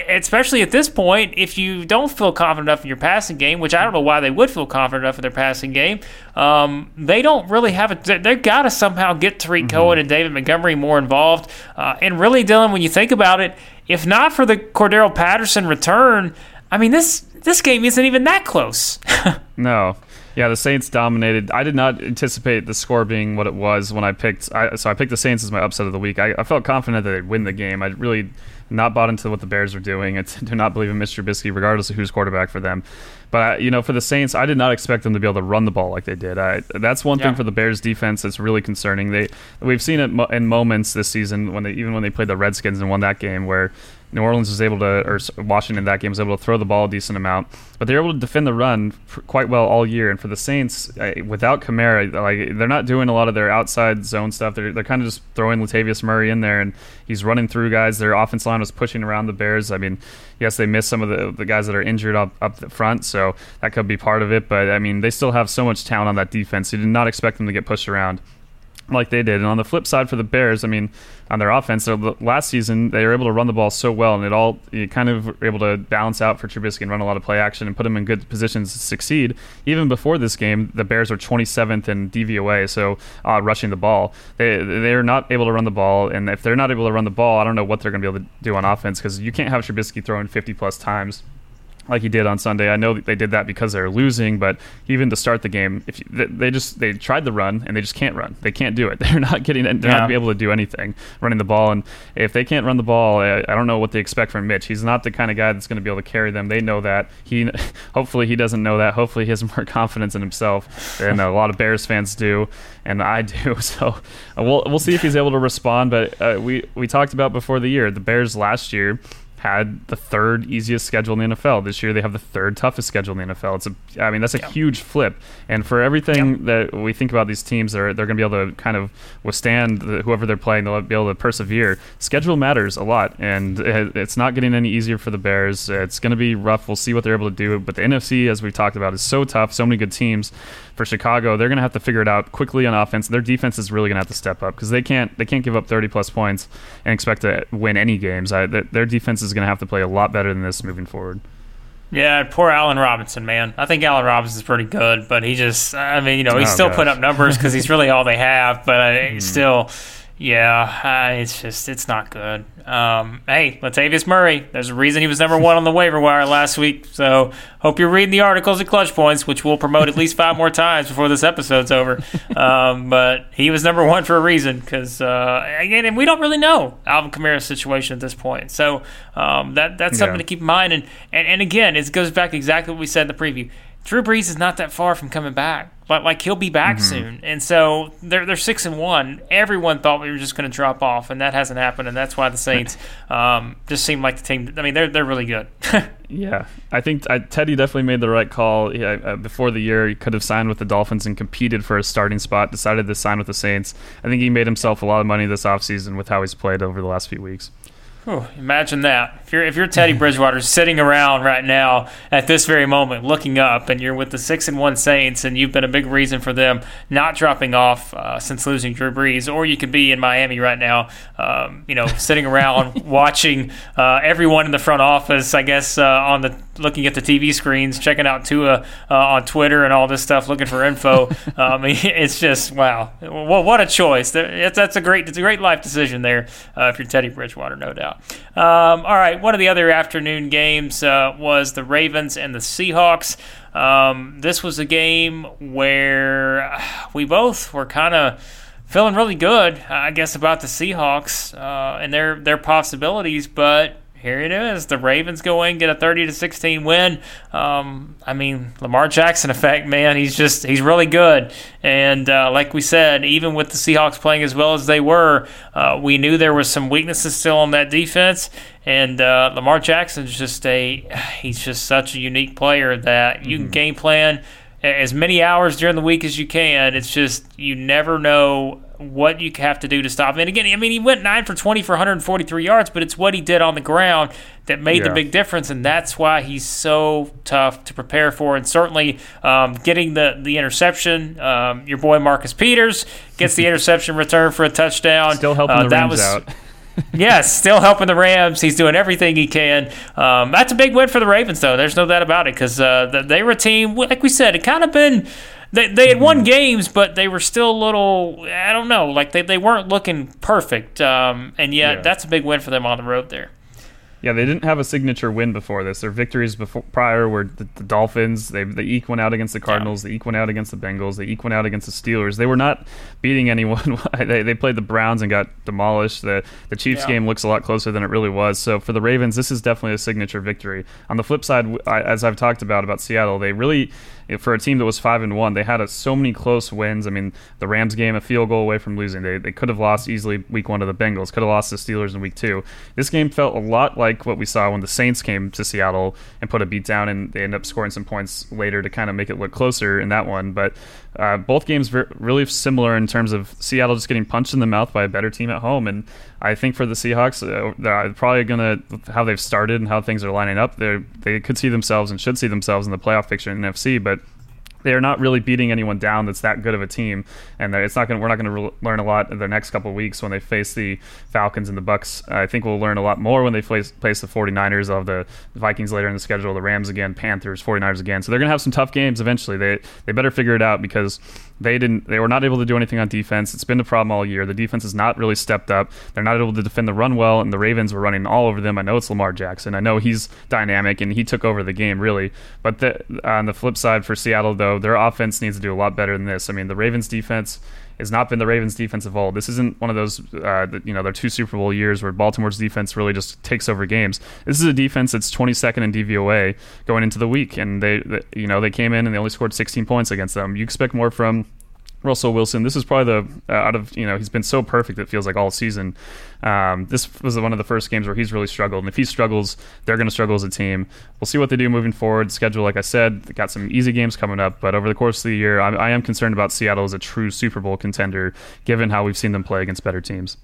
S1: especially at this point, if you don't feel confident enough in your passing game, which I don't know why they would feel confident enough in their passing game, um, they don't really have it. They've got to somehow get Tarik mm-hmm. Cohen and David Montgomery more involved. Uh, and really, Dillon, when you think about it, if not for the Cordarrelle Patterson return, I mean this this game isn't even that close.
S2: no, yeah, the Saints dominated. I did not anticipate the score being what it was when I picked. I, so I picked the Saints as my upset of the week. I, I felt confident that they'd win the game. I really not bought into what the Bears were doing. I do not believe in Mr. Trubisky, regardless of who's quarterback for them. But you know, for the Saints, I did not expect them to be able to run the ball like they did. I, that's one yeah. thing for the Bears defense that's really concerning. They we've seen it in moments this season when they even when they played the Redskins and won that game where New Orleans was able to, or Washington that game was able to throw the ball a decent amount, but they're able to defend the run quite well all year. And for the Saints, without Kamara, like they're not doing a lot of their outside zone stuff. They're they're kind of just throwing Latavius Murray in there, and he's running through guys. Their offense line was pushing around the Bears. I mean, yes, they missed some of the the guys that are injured up up the front, so that could be part of it. But I mean, they still have so much talent on that defense. You did not expect them to get pushed around like they did. And on the flip side for the Bears, I mean, on their offense, so last season they were able to run the ball so well, and it all you kind of able to balance out for Trubisky and run a lot of play action and put him in good positions to succeed. Even before this game, the Bears are 27th in DVOA, so uh, rushing the ball. They they're not able to run the ball, and if they're not able to run the ball, I don't know what they're going to be able to do on offense because you can't have Trubisky throwing 50 plus times like he did on Sunday. I know they did that because they're losing, but even to start the game, if you, they just they tried the run and they just can't run. They can't do it. They're not getting. They're yeah. not be able to do anything running the ball. And if they can't run the ball, I, I, don't know what they expect from Mitch. He's not the kind of guy that's going to be able to carry them. They know that. He hopefully he doesn't know that. Hopefully he has more confidence in himself than a lot of Bears fans do, and I do. So uh, we'll we'll see if he's able to respond. But uh, we we talked about before the year the Bears last year had the third easiest schedule in the NFL. This year they have the third toughest schedule in the NFL. It's a, I mean, that's a yep. huge flip. And for everything yep. that we think about these teams, they're they're going to be able to kind of withstand the, whoever they're playing. They'll be able to persevere. Schedule matters a lot, and it's not getting any easier for the Bears. It's going to be rough. We'll see what they're able to do. But the NFC, as we've talked about, is so tough. So many good teams for Chicago, they're going to have to figure it out quickly on offense. Their defense is really going to have to step up because they can't they can't give up 30 plus points and expect to win any games. I, their defense is going to have to play a lot better than this moving forward.
S1: Yeah, poor Allen Robinson, man. I think Allen Robinson's pretty good, but he just, I mean, you know, he's oh, still gosh. putting up numbers because he's really all they have, but mm. still, yeah, uh, it's just, it's not good. Um, hey, Latavius Murray. There's a reason he was number one on the waiver wire last week. So hope you're reading the articles at ClutchPoints, which we'll promote at least five more times before this episode's over. Um, but he was number one for a reason because uh, again, and we don't really know Alvin Kamara's situation at this point. So um, that that's something yeah. to keep in mind. And, and and again, it goes back exactly what we said in the preview. Drew Brees is not that far from coming back. But like he'll be back mm-hmm. soon, and so they're they're six and one. Everyone thought we were just going to drop off, and that hasn't happened, and that's why the Saints um, just seem like the team. I mean, they're they're really good.
S2: yeah, I think I, Teddy definitely made the right call. Uh, before the year, he could have signed with the Dolphins and competed for a starting spot. Decided to sign with the Saints. I think he made himself a lot of money this offseason with how he's played over the last few weeks.
S1: Whew, imagine that. If you're if you're Teddy Bridgewater sitting around right now at this very moment, looking up, and you're with the six and one Saints, and you've been a big reason for them not dropping off uh, since losing Drew Brees, or you could be in Miami right now, um, you know, sitting around watching uh, everyone in the front office. I guess uh, on the looking at the TV screens, checking out Tua uh, on Twitter and all this stuff, looking for info. um, it's just wow, well, what a choice! That's a great, it's a great life decision there uh, if you're Teddy Bridgewater, no doubt. Um, all right, one of the other afternoon games uh, was the Ravens and the Seahawks. Um, this was a game where we both were kind of feeling really good, I guess, about the Seahawks uh, and their their possibilities, but here it is. The Ravens go in, get a 30 to 16 win. Um, I mean, Lamar Jackson effect, man. He's just he's really good. And uh, like we said, even with the Seahawks playing as well as they were, uh, we knew there was some weaknesses still on that defense. And uh, Lamar Jackson's just a he's just such a unique player that you mm-hmm. can game plan as many hours during the week as you can. It's just you never know what you have to do to stop him. And again, I mean, he went nine for 20 for 143 yards, but it's what he did on the ground that made yeah. the big difference, and that's why he's so tough to prepare for. And certainly, um, getting the the interception, um, your boy Marcus Peters gets the interception return for a touchdown.
S2: Still helping uh, the Rams was, out.
S1: yes, still helping the Rams. He's doing everything he can. Um, that's a big win for the Ravens, though. There's no doubt about it because uh, they were a team, like we said, it kind of been they, they had won mm-hmm. games, but they were still a little, I don't know, like they, they weren't looking perfect. Um, and yet, yeah. that's a big win for them on the road there.
S2: Yeah, they didn't have a signature win before this. Their victories before prior were the, the Dolphins. They they eke one out against the Cardinals. Yeah. They eke one out against the Bengals. They eke one out against the Steelers. They were not beating anyone. they, they played the Browns and got demolished. The the Chiefs yeah. game looks a lot closer than it really was. So for the Ravens, this is definitely a signature victory. On the flip side, as I've talked about about Seattle, they really for a team that was five and one, they had a, so many close wins. I mean, the Rams game a field goal away from losing. They, they could have lost easily week one to the Bengals. Could have lost the Steelers in week two. This game felt a lot like what we saw when the Saints came to Seattle and put a beat down, and they end up scoring some points later to kind of make it look closer in that one. But uh, both games very, really similar in terms of Seattle just getting punched in the mouth by a better team at home. And I think for the Seahawks, uh, they're probably going to how they've started and how things are lining up. They they could see themselves and should see themselves in the playoff picture in NFC, but they are not really beating anyone down that's that good of a team, and it's not going. We're not going to re- learn a lot in the next couple of weeks when they face the Falcons and the Bucs. I think we'll learn a lot more when they face, face the 49ers of the Vikings later in the schedule, the Rams again, Panthers, 49ers again. So they're going to have some tough games eventually. They they better figure it out because they didn't they were not able to do anything on defense. It's been the problem all year. The defense has not really stepped up. They're not able to defend the run well, and the Ravens were running all over them. I know it's Lamar Jackson. I know he's dynamic and he took over the game really. But the, on the flip side for Seattle though, their offense needs to do a lot better than this. I mean, the Ravens defense has not been the Ravens' defense of old. This isn't one of those, uh, you know, their two Super Bowl years where Baltimore's defense really just takes over games. This is a defense that's 22nd in DVOA going into the week, and they, they, you know, they came in and they only scored 16 points against them. You expect more from Russell Wilson. This is probably the uh, out of you know he's been so perfect it feels like all season. Um, this was one of the first games where he's really struggled, and if he struggles, they're going to struggle as a team. We'll see what they do moving forward. Schedule, like I said, got some easy games coming up, but over the course of the year, I, I am concerned about Seattle as a true Super Bowl contender, given how we've seen them play against better teams.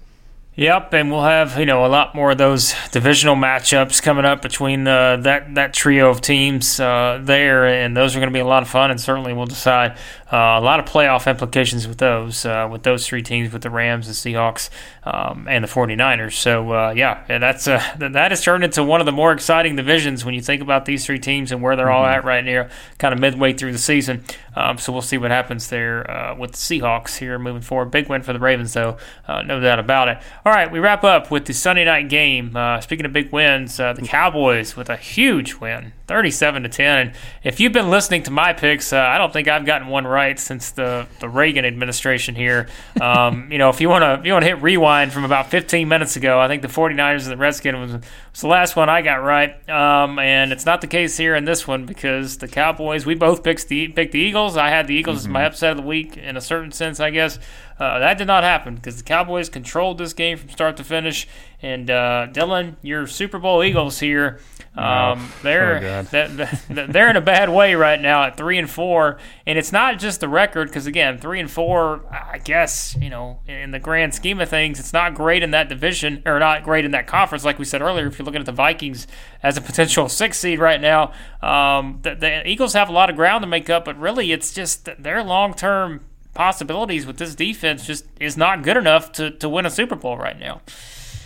S1: Yep, and we'll have you know a lot more of those divisional matchups coming up between uh, that that trio of teams uh, there, and those are going to be a lot of fun. And certainly, we'll decide uh, a lot of playoff implications with those uh, with those three teams, with the Rams, the Seahawks, um, and the 49ers. So uh, yeah, that's uh, that has turned into one of the more exciting divisions when you think about these three teams and where they're mm-hmm. all at right now, kind of midway through the season. Um, so we'll see what happens there with the Seahawks here moving forward. Big win for the Ravens, though, no doubt about it. All right, we wrap up with the Sunday night game. Uh, speaking of big wins, uh, the Cowboys with a huge win, 37 to 10. And if you've been listening to my picks, uh, I don't think I've gotten one right since the, the Reagan administration here. Um, you know, if you want to if you want to hit rewind from about 15 minutes ago, I think the 49ers and the Redskins was, was the last one I got right. Um, and it's not the case here in this one because the Cowboys, we both picked the picked the Eagles. I had the Eagles mm-hmm. as my upset of the week in a certain sense, I guess. Uh, that did not happen because the Cowboys controlled this game from start to finish. And uh, Dillon, your Super Bowl Eagles here, um, oh, they're they're, they're in a bad way right now at three and four. And it's not just the record because again, three and four, I guess you know, in the grand scheme of things, it's not great in that division or not great in that conference. Like we said earlier, if you're looking at the Vikings as a potential six seed right now, um, the, the Eagles have a lot of ground to make up, but really, it's just their long term possibilities with this defense just is not good enough to, to win a Super Bowl right now.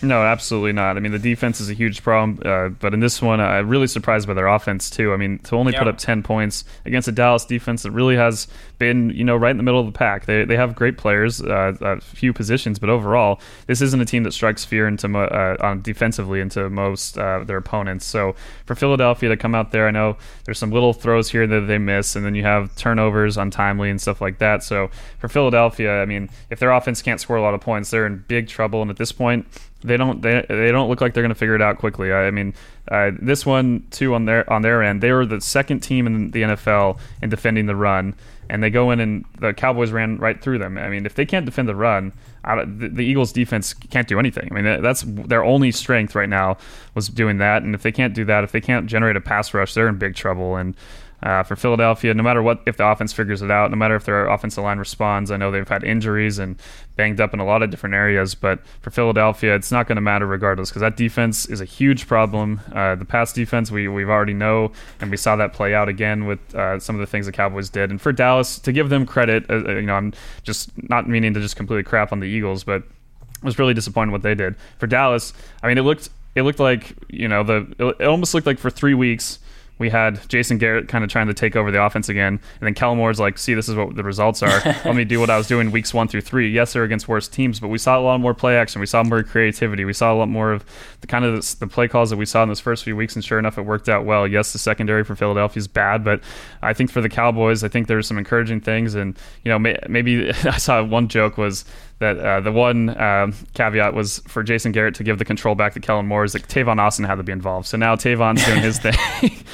S2: No, absolutely not. I mean, the defense is a huge problem, uh, but in this one, I'm really surprised by their offense too. I mean, to only yep. put up 10 points against a Dallas defense that really has been you know right in the middle of the pack. They they have great players, uh, a few positions, but overall, this isn't a team that strikes fear into mo- uh, on defensively into most uh, their opponents. So for Philadelphia to come out there, I know there's some little throws here that they miss, and then you have turnovers untimely and stuff like that. So for Philadelphia, I mean, if their offense can't score a lot of points, they're in big trouble. And at this point, they don't they, they don't look like they're going to figure it out quickly. I, I mean, uh, this one too on their on their end, they were the second team in the NFL in defending the run, and they go in and the Cowboys ran right through them. I mean, if they can't defend the run, the, the, Eagles defense can't do anything. I mean, that's their only strength right now was doing that, and if they can't do that, if they can't generate a pass rush, they're in big trouble. And uh, for Philadelphia, no matter what, if the offense figures it out, no matter if their offensive line responds, I know they've had injuries and banged up in a lot of different areas, but for Philadelphia, it's not going to matter regardless because that defense is a huge problem. Uh, the pass defense, we we've already know, and we saw that play out again with uh, some of the things the Cowboys did. And for Dallas, to give them credit, uh, uh, you know, I'm just not meaning to just completely crap on the Eagles, but I was really disappointed what they did. For Dallas, I mean, it looked it looked like you know the it almost looked like for three weeks we had Jason Garrett kind of trying to take over the offense again, and then Kellen Moore's like, "See, this is what the results are. Let me do what I was doing weeks one through three. Yes, they're against worse teams, but we saw a lot more play action. We saw more creativity. We saw a lot more of the kind of the, the play calls that we saw in those first few weeks, and sure enough, it worked out well. Yes, the secondary for Philadelphia is bad, but I think for the Cowboys, I think there's some encouraging things, and you know, may, maybe I saw one joke was that uh, the one um, caveat was for Jason Garrett to give the control back to Kellen Moore is that Tavon Austin had to be involved. So now Tavon's doing his thing.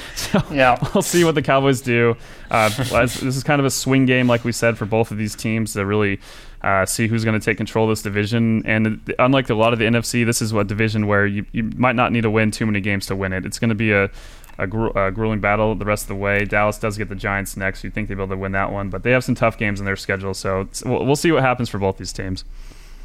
S2: so yeah, we'll see what the Cowboys do. Uh, this is kind of a swing game, like we said, for both of these teams to really uh, see who's going to take control of this division. And unlike a lot of the NFC, this is a division where you, you might not need to win too many games to win it. It's going to be a a, gru- a, grueling battle the rest of the way. Dallas does get the Giants next. You'd think they'd be able to win that one, but they have some tough games in their schedule. So we'll, we'll see what happens for both these teams.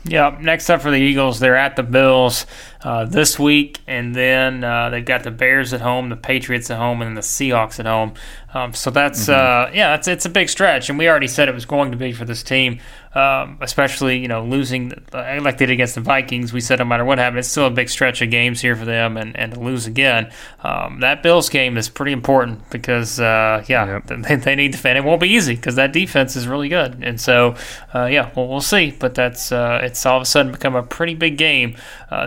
S1: Yeah, next up for the Eagles, they're at the Bills uh, this week, and then uh, they've got the Bears at home, the Patriots at home, and then the Seahawks at home. Um, so that's mm-hmm. uh, yeah, it's it's a big stretch, and we already said it was going to be for this team, um, especially you know losing uh, like they did against the Vikings. We said no matter what happened, it's still a big stretch of games here for them, and, and to lose again, um, that Bills game is pretty important because uh, yeah, yep. they, they need to defend. It won't be easy because that defense is really good, and so uh, yeah, well we'll see, but that's uh, it's all of a sudden become a pretty big game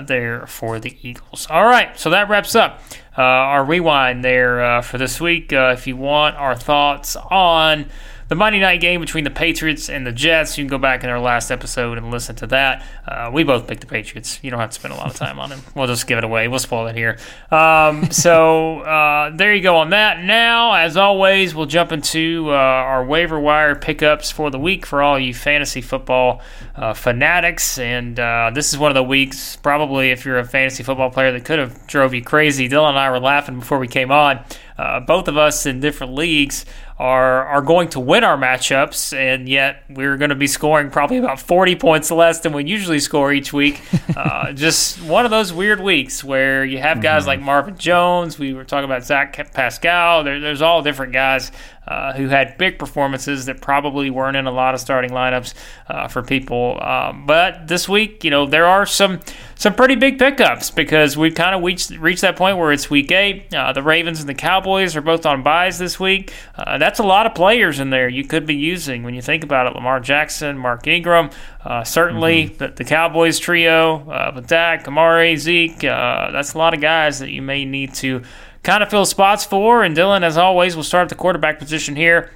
S1: there for the Eagles. All right, so that wraps up uh, our rewind there uh, for this week. Uh, if you want our thoughts on the Monday night game between the Patriots and the Jets. You can go back in our last episode and listen to that. Uh, we both picked the Patriots. You don't have to spend a lot of time on them. We'll just give it away. We'll spoil it here. Um, so uh, there you go on that. Now, as always, we'll jump into uh, our waiver wire pickups for the week for all you fantasy football uh, fanatics. And uh, this is one of the weeks, probably if you're a fantasy football player that could have drove you crazy. Dillon and I were laughing before we came on. Uh, both of us in different leagues are are going to win our matchups, and yet we're going to be scoring probably about 40 points less than we usually score each week. Uh, just one of those weird weeks where you have guys mm-hmm. like Marvin Jones. We were talking about Zach Pascal. There, there's all different guys uh, who had big performances that probably weren't in a lot of starting lineups uh, for people. Um, but this week, you know, there are some some pretty big pickups because we've kind of reached reached that point where it's week eight. Uh, the Ravens and the Cowboys are both on byes this week. Uh, that's a lot of players in there you could be using when you think about it. Lamar Jackson, Mark Ingram, uh, certainly mm-hmm. the, the, Cowboys trio with Dak, Amari, Zeke. that's a lot of guys that you may need to kind of fill spots for. And Dillon, as always, will start at the quarterback position here.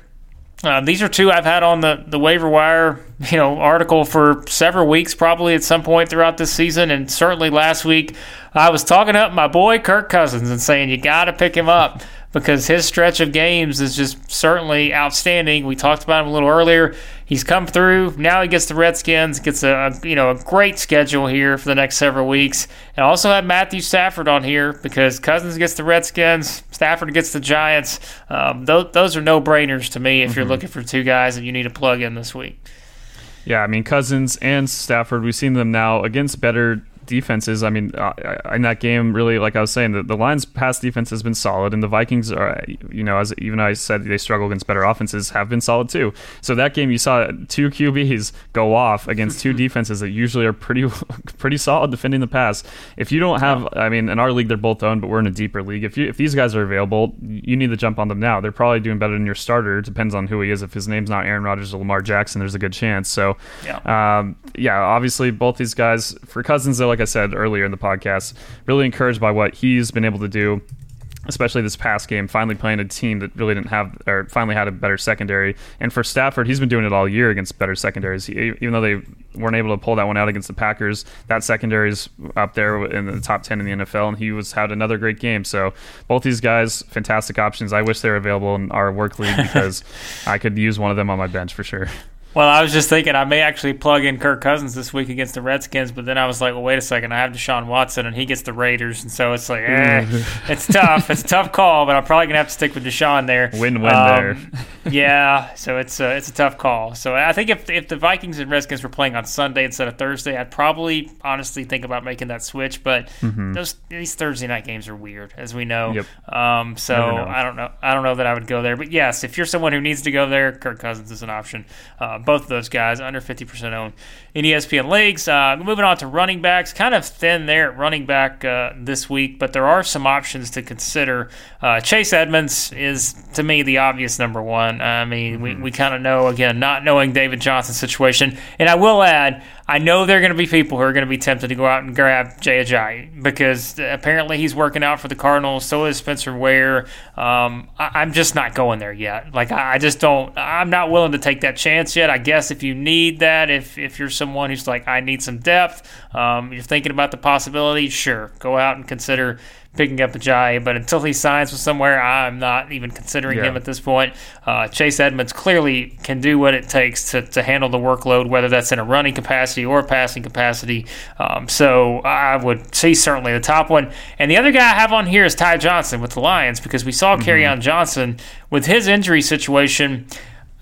S1: Uh, these are two I've had on the, the waiver wire, you know, article for several weeks, probably at some point throughout this season, and certainly last week. I was talking up my boy Kirk Cousins and saying you got to pick him up because his stretch of games is just certainly outstanding. We talked about him a little earlier. He's come through. Now he gets the Redskins, gets a, you know a great schedule here for the next several weeks, and also have Matthew Stafford on here because Cousins gets the Redskins, Stafford gets the Giants. Um, those, those are no brainers to me if mm-hmm. you're looking for two guys and you need to plug in this week.
S2: Yeah, I mean Cousins and Stafford. We've seen them now against better defenses. I mean, uh, in that game, really, like I was saying, the, the Lions' pass defense has been solid, and the Vikings are, you know, as even I said, they struggle against better offenses, have been solid too. So that game, you saw two QBs go off against two defenses that usually are pretty pretty solid defending the pass. If you don't have, I mean, in our league, they're both owned, but we're in a deeper league. If you if these guys are available, you need to jump on them now. They're probably doing better than your starter. Depends on who he is. If his name's not Aaron Rodgers or Lamar Jackson, there's a good chance. So, yeah, um, yeah obviously both these guys for Cousins, they're like I said earlier in the podcast, really encouraged by what he's been able to do especially this past game, finally playing a team that really didn't have, or finally had a better secondary. And for Stafford, he's been doing it all year against better secondaries. He, even though they weren't able to pull that one out against the Packers, that secondary is up there in the top 10 in the NFL, and he was had another great game. So both these guys, fantastic options. I wish they were available in our work league because I could use one of them on my bench for sure.
S1: Well, I was just thinking I may actually plug in Kirk Cousins this week against the Redskins, but then I was like, well, wait a second, I have Deshaun Watson and he gets the Raiders, and so it's like, eh, it's tough. It's a tough call, but I'm probably gonna have to stick with Deshaun there.
S2: Win-win um, there.
S1: yeah, so it's a, it's a tough call. So I think if if the Vikings and Redskins were playing on Sunday instead of Thursday, I'd probably honestly think about making that switch. But mm-hmm. those these Thursday night games are weird, as we know. Yep. Um, so I don't know. I don't know that I would go there. But yes, if you're someone who needs to go there, Kirk Cousins is an option. Uh, both of those guys under 50% owned in ESPN leagues. Uh, moving on to running backs, kind of thin there at running back uh, this week, but there are some options to consider. Uh, Chase Edmonds is, to me, the obvious number one. I mean, mm-hmm. we, we kind of know, again, not knowing David Johnson's situation. And I will add, I know there are going to be people who are going to be tempted to go out and grab Jay Ajayi because apparently he's working out for the Cardinals. So is Spencer Ware. Um, I, am just not going there yet. Like I, I, just don't. I'm not willing to take that chance yet. I guess if you need that, if if you're someone who's like I need some depth, um, you're thinking about the possibility. Sure, go out and consider picking up a Ajayi, but until he signs with somewhere, I'm not even considering yeah. him at this point. Uh, Chase Edmonds clearly can do what it takes to, to handle the workload, whether that's in a running capacity or a passing capacity. Um, so I would say certainly the top one. And the other guy I have on here is Ty Johnson with the Lions because we saw mm-hmm. on Johnson with his injury situation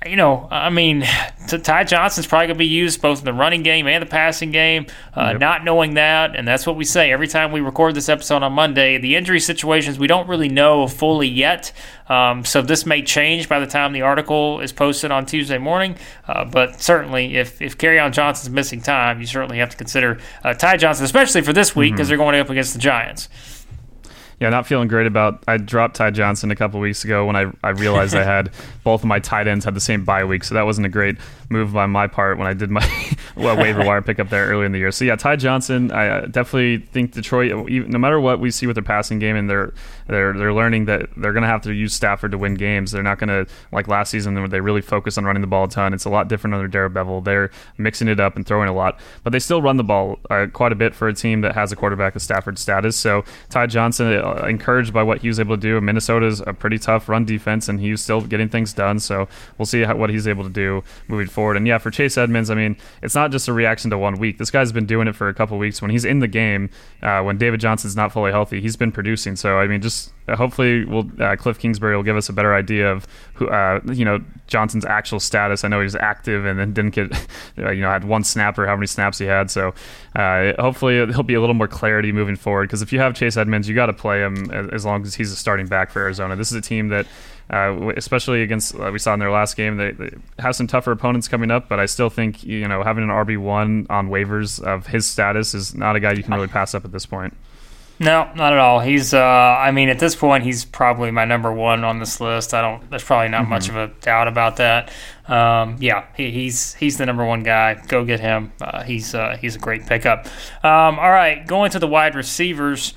S1: you know, I mean, Ty Johnson's probably going to be used both in the running game and the passing game. Uh, yep. Not knowing that, and that's what we say every time we record this episode on Monday. The injury situations we don't really know fully yet, um, so this may change by the time the article is posted on Tuesday morning. Uh, but certainly, if if on Johnson's missing time, you certainly have to consider uh, Ty Johnson, especially for this week because mm-hmm. they're going up against the Giants
S2: yeah, not feeling great about. I dropped Ty Johnson a couple weeks ago when I, I realized I had both of my tight ends had the same bye week, so that wasn't a great move on my part when I did my well, waiver wire pickup there earlier in the year. So yeah, Ty Johnson, I uh, definitely think Detroit. No matter what we see with their passing game, and they're they're they're learning that they're going to have to use Stafford to win games. They're not going to like last season where they really focus on running the ball a ton. It's a lot different under Darrell Bevell. They're mixing it up and throwing a lot, but they still run the ball uh, quite a bit for a team that has a quarterback of Stafford status. So Ty Johnson, uh, encouraged by what he was able to do. Minnesota's a pretty tough run defense, and he's still getting things done. So we'll see how, what he's able to do moving forward. And yeah, for Chase Edmonds, I mean, it's not just a reaction to one week. This guy's been doing it for a couple weeks. When he's in the game, uh, when David Johnson's not fully healthy, he's been producing. So I mean, just uh, hopefully, we'll, uh, Cliff Kingsbury will give us a better idea of who, uh, you know, Johnson's actual status. I know he was active and then didn't get, uh, you know, had one snap or how many snaps he had. So uh, hopefully, there'll be a little more clarity moving forward. Because if you have Chase Edmonds, you got to play him as long as he's a starting back for Arizona. This is a team that. Uh, especially against uh, we saw in their last game, they, they, have some tougher opponents coming up. But I still think you know having an RB one on waivers of his status is not a guy you can really pass up at this point.
S1: No, not at all. He's, uh, I mean, at this point, he's probably my number one on this list. I don't. There's probably not mm-hmm. much of a doubt about that. Um, yeah, he, he's he's the number one guy. Go get him. Uh, he's uh, he's a great pickup. Um, all right, going to the wide receivers.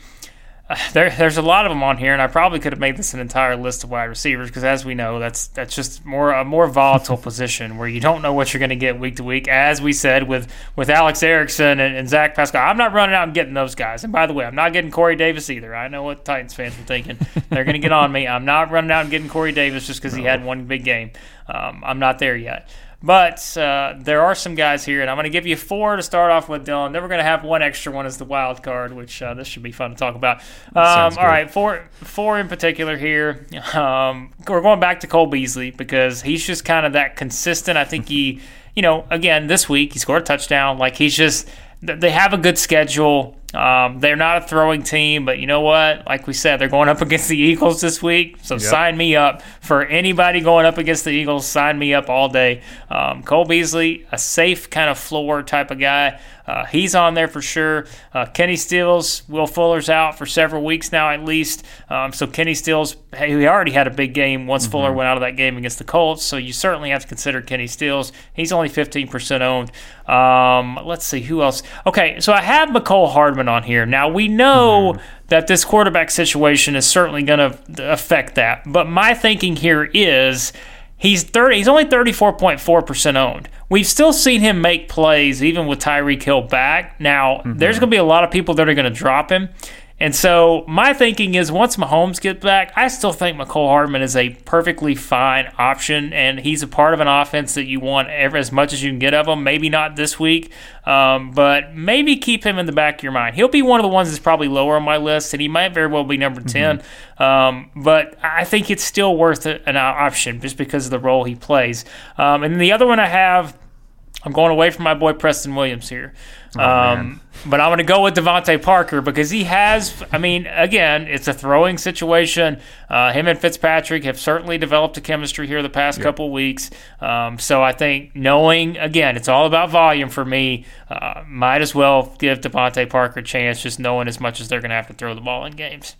S1: there, there's a lot of them on here, and I probably could have made this an entire list of wide receivers because, as we know, that's that's just more a more volatile position where you don't know what you're going to get week to week. As we said with with Alex Erickson and, and, Zach Pascal, I'm not running out and getting those guys. And by the way, I'm not getting Corey Davis either. I know what Titans fans are thinking; they're going to get on me. I'm not running out and getting Corey Davis just because he had one big game. Um, I'm not there yet. But uh, there are some guys here, and I'm going to give you four to start off with, Dillon. Then we're going to have one extra one as the wild card, which uh, this should be fun to talk about. Um, all right, four, four in particular here. Um, we're going back to Cole Beasley because he's just kind of that consistent. I think he, you know, again this week he scored a touchdown. Like he's just they have a good schedule Um, they're not a throwing team, but you know what? Like we said, they're going up against the Eagles this week. So yep. sign me up for anybody going up against the Eagles. Sign me up all day. Um, Cole Beasley, a safe kind of floor type of guy. Uh, he's on there for sure. Uh, Kenny Stills, Will Fuller's out for several weeks now at least. Um, so Kenny Stills, hey, he already had a big game once mm-hmm. Fuller went out of that game against the Colts. So you certainly have to consider Kenny Stills. He's only 15% owned. Um, let's see who else. Okay, so I have Mecole Hardman on here. Now we know mm-hmm. that this quarterback situation is certainly going to affect that. But my thinking here is He's 30. He's only 34.4% owned. We've still seen him make plays even with Tyreek Hill back. Now, mm-hmm. there's going to be a lot of people that are going to drop him. And so my thinking is once Mahomes gets back, I still think Mecole Hardman is a perfectly fine option, and he's a part of an offense that you want ever, as much as you can get of him. Maybe not this week, um, but maybe keep him in the back of your mind. He'll be one of the ones that's probably lower on my list, and he might very well be number mm-hmm. 10. Um, but I think it's still worth an option just because of the role he plays. Um, and the other one I have, I'm going away from my boy Preston Williams here. Oh, um, but I'm going to go with DeVante Parker because he has, I mean, again, it's a throwing situation. Uh, him and Fitzpatrick have certainly developed a chemistry here the past yep. couple weeks. Um, so I think knowing, again, it's all about volume for me. Uh, might as well give DeVante Parker a chance just knowing as much as they're going to have to throw the ball in games.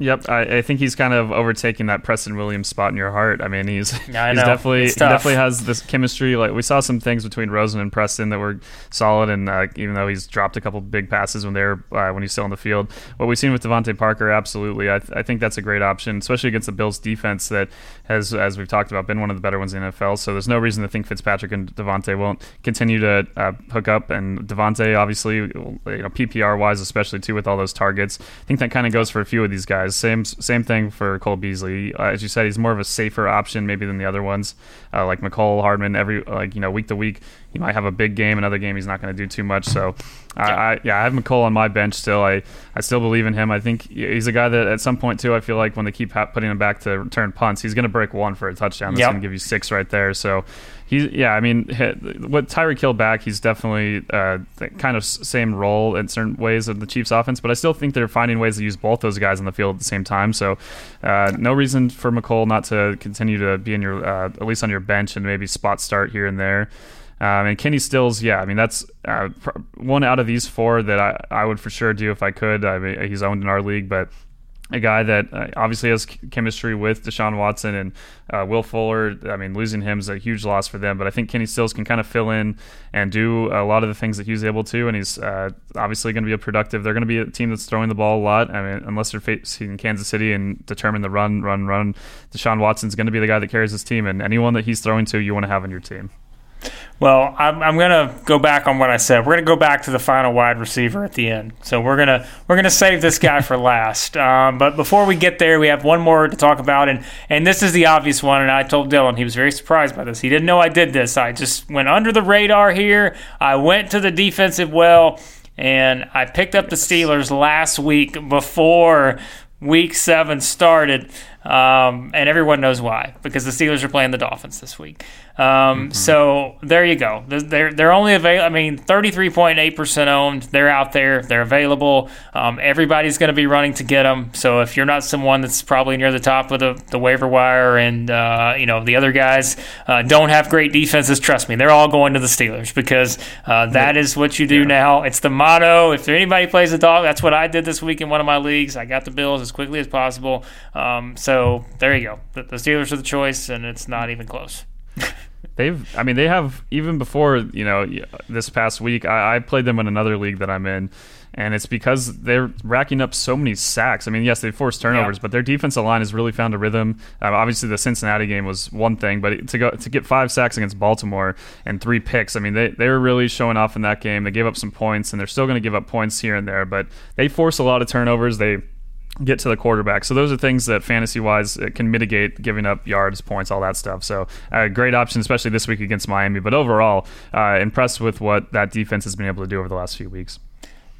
S2: Yep, I, I, think he's kind of overtaking that Preston Williams spot in your heart. I mean, he's yeah, he's definitely he definitely has this chemistry. Like we saw some things between Rosen and Preston that were solid, and uh, even though he's dropped a couple big passes when they're uh, when he's still on the field, what we've seen with DeVante Parker, absolutely, I, th- I think that's a great option, especially against the Bills defense that has, as we've talked about, been one of the better ones in the NFL. So there's no reason to think Fitzpatrick and DeVante won't continue to uh, hook up, and DeVante obviously, you know, PPR wise, especially too with all those targets. I think that kind of goes for a few of these guys. Same same thing for Cole Beasley. Uh, as you said, he's more of a safer option maybe than the other ones, uh, like Mecole Hardman. Every like you know week to week, he might have a big game. Another game, he's not going to do too much. So. I, I, yeah, I have Mecole on my bench still. I, I still believe in him. I think he's a guy that at some point too. I feel like when they keep putting him back to return punts, he's going to break one for a touchdown. That's yep. going to give you six right there. So he's yeah. I mean, what Tyreek Hill back, he's definitely uh, kind of same role in certain ways of the Chiefs' offense. But I still think they're finding ways to use both those guys on the field at the same time. So uh, no reason for Mecole not to continue to be in your uh, at least on your bench and maybe spot start here and there. Um, and Kenny Stills, yeah, I mean that's uh, one out of these four that I, I would for sure do if I could. I mean, he's owned in our league, but a guy that uh, obviously has chemistry with Deshaun Watson and uh, Will Fuller. I mean, losing him is a huge loss for them, but I think Kenny Stills can kind of fill in and do a lot of the things that he was able to, and he's uh, obviously going to be a productive. They're going to be a team that's throwing the ball a lot. I mean, unless they're facing Kansas City and determine the run, run, run, Deshaun Watson's going to be the guy that carries his team, and anyone that he's throwing to, you want to have on your team.
S1: Well, I'm, I'm going to go back on what I said. We're going to go back to the final wide receiver at the end. So we're going to we're going to save this guy for last. Um, but before we get there, we have one more to talk about, and and this is the obvious one. And I told Dylan he was very surprised by this. He didn't know I did this. I just went under the radar here. I went to the defensive well, and I picked up the Steelers last week before Week Seven started. Um, and everyone knows why because the Steelers are playing the Dolphins this week. Um, mm-hmm. So there you go. They're they're only available. I mean, thirty three point eight percent owned. They're out there. They're available. Um, everybody's going to be running to get them. So if you're not someone that's probably near the top of the, the waiver wire, and uh, you know the other guys uh, don't have great defenses, trust me, they're all going to the Steelers because uh, that is what you do yeah. now. It's the motto. If anybody plays a dog, that's what I did this week in one of my leagues. I got the Bills as quickly as possible. Um, so there you go. The, the Steelers are the choice, and it's not even close.
S2: They've, I mean, they have even before you know this past week. I, I, played them in another league that I'm in, and it's because they're racking up so many sacks. I mean, yes, they forced turnovers, yeah. but their defensive line has really found a rhythm. Uh, obviously, the Cincinnati game was one thing, but to go to get five sacks against Baltimore and three picks, I mean, they they were really showing off in that game. They gave up some points, and they're still going to give up points here and there, but they force a lot of turnovers. They get to the quarterback. So those are things that fantasy wise can mitigate giving up yards, points, all that stuff. So uh, great option, especially this week against Miami. But overall, uh, impressed with what that defense has been able to do over the last few weeks.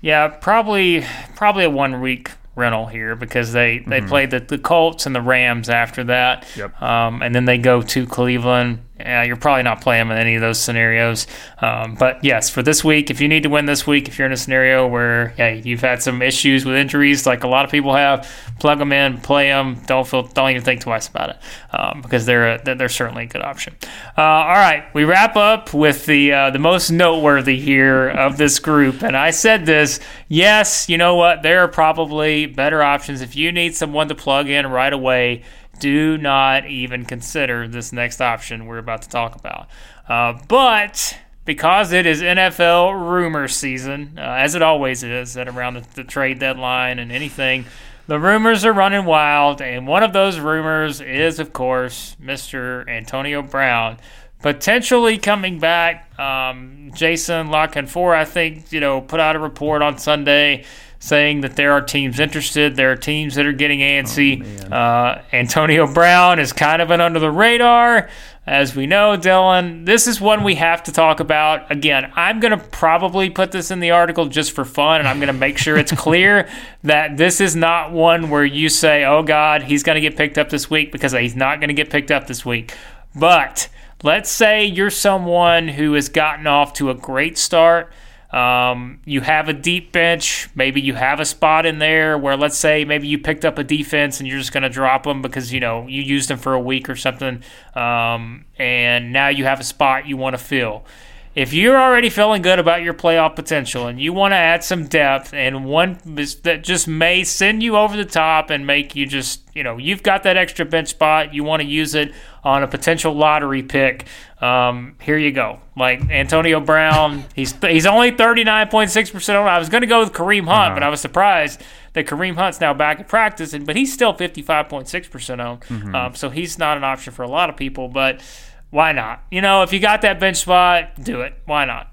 S1: Yeah, probably probably a one week rental here because they, they mm-hmm. played the, the Colts and the Rams after that.
S2: Yep.
S1: Um, and then they go to Cleveland yeah, you're probably not playing him in any of those scenarios. Um, but yes, for this week, if you need to win this week, if you're in a scenario where yeah, you've had some issues with injuries, like a lot of people have, plug them in, play them. Don't feel, don't even think twice about it um, because they're a, they're certainly a good option. Uh, all right, we wrap up with the uh, the most noteworthy here of this group, and I said this. Yes, you know what? There are probably better options if you need someone to plug in right away do not even consider this next option we're about to talk about. Uh, but because it is NFL rumor season, uh, as it always is at around the, the, trade deadline and anything, the rumors are running wild. And one of those rumors is, of course, Mr. Antonio Brown potentially coming back. Um, Jason La Canfora, I think, you know, put out a report on Sunday saying that there are teams interested. There are teams that are getting antsy. Oh, uh, Antonio Brown is kind of an under the radar. As we know, Dillon, this is one we have to talk about. Again, I'm going to probably put this in the article just for fun, and I'm going to make sure it's clear that this is not one where you say, oh, God, he's going to get picked up this week because he's not going to get picked up this week. But let's say you're someone who has gotten off to a great start um, you have a deep bench. Maybe you have a spot in there where, let's say, maybe you picked up a defense and you're just going to drop them because you know you used them for a week or something, um, and now you have a spot you want to fill. If you're already feeling good about your playoff potential and you want to add some depth and one that just may send you over the top and make you just, you know, you've got that extra bench spot, you want to use it on a potential lottery pick, um, here you go. Like Antonio Brown, he's he's only 39.6% on. I was going to go with Kareem Hunt, uh-huh. but I was surprised that Kareem Hunt's now back in practice, but he's still 55.6% on. Mm-hmm. Um, so he's not an option for a lot of people, but why not? You know, if you got that bench spot, do it. Why not?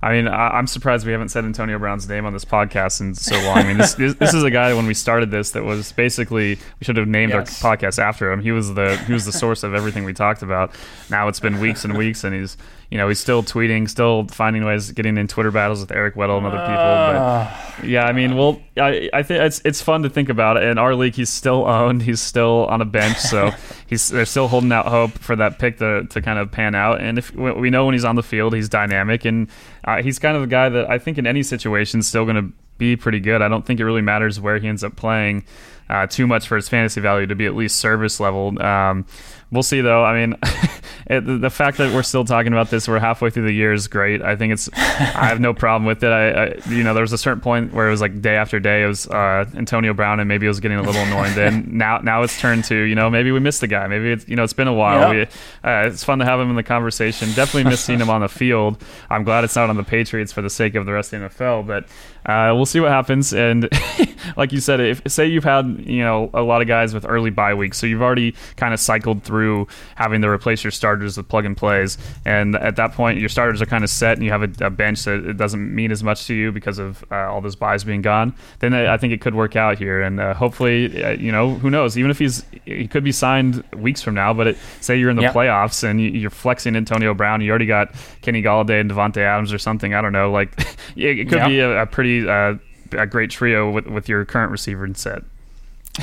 S2: I mean, I, am surprised we haven't said Antonio Brown's name on this podcast in so long. I mean, this, this is a guy when we started this that was basically we should have named yes. our podcast after him. He was the he was the source of everything we talked about. Now it's been weeks and weeks, and he's you know, he's still tweeting, still finding ways, getting in Twitter battles with Eric Weddle and other people. But ah. yeah, I mean, well, I, I think it's it's fun to think about it. In our league, he's still owned. He's still on a bench, so he's they're still holding out hope for that pick to, to kind of pan out. And if we know when he's on the field, he's dynamic, and uh, he's kind of the guy that I think in any situation is still going to be pretty good. I don't think it really matters where he ends up playing uh, too much for his fantasy value to be at least service level. Um, we'll see though. I mean, it, the fact that we're still talking about this, we're halfway through the year is great. I think it's, I have no problem with it. I, I, you know, there was a certain point where it was like day after day, it was uh, Antonio Brown, and maybe it was getting a little annoying. then now, now it's turned to, you know, maybe we missed the guy. Maybe it's, you know, it's been a while. Yep. We, uh, it's fun to have him in the conversation. Definitely miss seeing him on the field. I'm glad it's not on the Patriots for the sake of the rest of the NFL, but uh, we'll see what happens. And like you said, if say you've had, you know, a lot of guys with early bye weeks, so you've already kind of cycled through through having to replace your starters with plug and plays. And at that point, your starters are kind of set, and you have a, a bench that it doesn't mean as much to you because of uh, all those byes being gone. Then I, I think it could work out here, and uh, hopefully, uh, you know, who knows? Even if he's he could be signed weeks from now, but it, say you're in the yep. playoffs and you, are flexing Antonio Brown, you already got Kenny Golladay and Davante Adams or something. I don't know. Like it, could yep. be a, a pretty uh, a great trio with with your current receiver and set.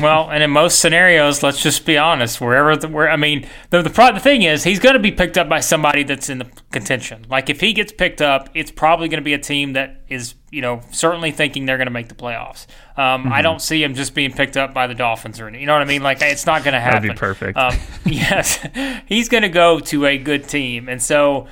S1: Well, and in most scenarios, let's just be honest. Wherever, the, where I mean, the the, pro, the thing is, he's going to be picked up by somebody that's in the contention. Like if he gets picked up, it's probably going to be a team that is, you know, certainly thinking they're going to make the playoffs. Um, mm-hmm. I don't see him just being picked up by the Dolphins or anything. You know what I mean? Like it's not going to happen.
S2: That'd be perfect.
S1: Um, yes, he's going to go to a good team, and so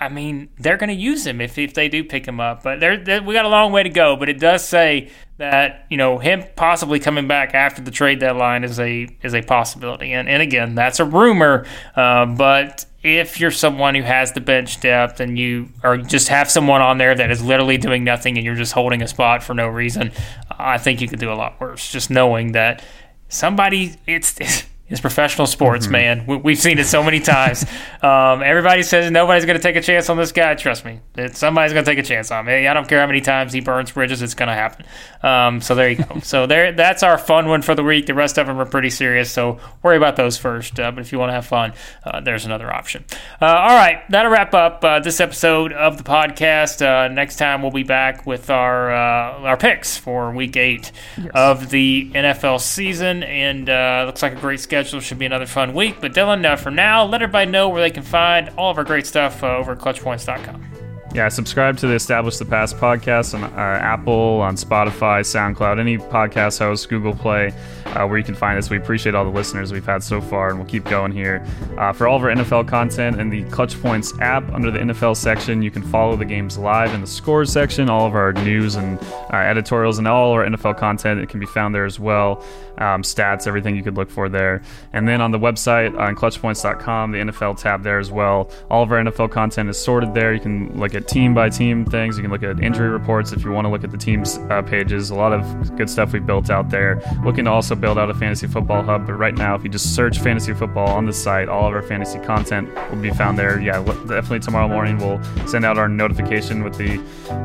S1: I mean, they're going to use him if, if they do pick him up. But we got a long way to go. But it does say that you know him possibly coming back after the trade deadline is a is a possibility. And and again, that's a rumor. Uh, but if you're someone who has the bench depth and you or just have someone on there that is literally doing nothing and you're just holding a spot for no reason, I think you could do a lot worse. Just knowing that somebody it's, it's is professional sports, mm-hmm. man. We, have seen it so many times. Um, everybody says nobody's going to take a chance on this guy. Trust me, it, somebody's going to take a chance on me. I don't care how many times he burns bridges; it's going to happen. Um, so there you go. so there, that's our fun one for the week. The rest of them are pretty serious, so worry about those first. Uh, but if you want to have fun, uh, there's another option. Uh, all right, that'll wrap up uh, this episode of the podcast. Uh, next time we'll be back with our uh, our picks for Week Eight yes. of the NFL season, and looks like a great schedule schedule. Should be another fun week. But Dillon, uh, for now, let everybody know where they can find all of our great stuff uh, over at clutchpoints.com.
S2: Yeah, subscribe to the Establish the Pass podcast on uh, Apple, on Spotify, SoundCloud, any podcast host, Google Play, uh, where you can find us. We appreciate all the listeners we've had so far, and we'll keep going here. Uh, for all of our NFL content in the ClutchPoints app, under the NFL section, you can follow the games live in the scores section. All of our news and uh, editorials and all our NFL content it can be found there as well. Um, stats, everything you could look for there. And then on the website on clutchpoints.com, the NFL tab there as well. All of our NFL content is sorted there. You can look at team by team things. You can look at injury reports if you want to look at the team's uh, pages. A lot of good stuff we built out there. Looking to also build out a fantasy football hub, but right now, if you just search fantasy football on the site, all of our fantasy content will be found there. Yeah, definitely tomorrow morning we'll send out our notification with the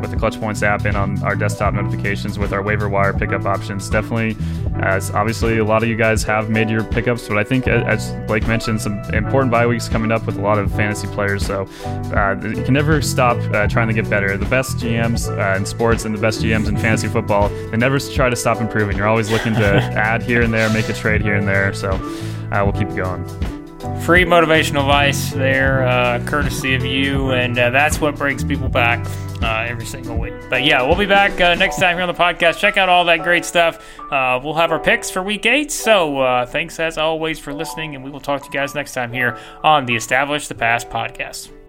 S2: with the ClutchPoints app and on our desktop notifications with our waiver wire pickup options. Definitely, as obviously a lot of you guys have made your pickups, but I think as Blake mentioned, some important bye weeks coming up with a lot of fantasy players. So uh, you can never stop uh, trying to get better. The best GMs uh, in sports and the best GMs in fantasy football, they never try to stop improving. You're always looking to add here and there, make a trade here and there. So uh, we'll keep going
S1: free motivational advice there, uh, courtesy of you, and uh, that's what brings people back uh, every single week. But yeah, we'll be back uh, next time here on the podcast. Check out all that great stuff. Uh, we'll have our picks for week eight. So uh, thanks as always for listening, and we will talk to you guys next time here on the Establish the Pass podcast.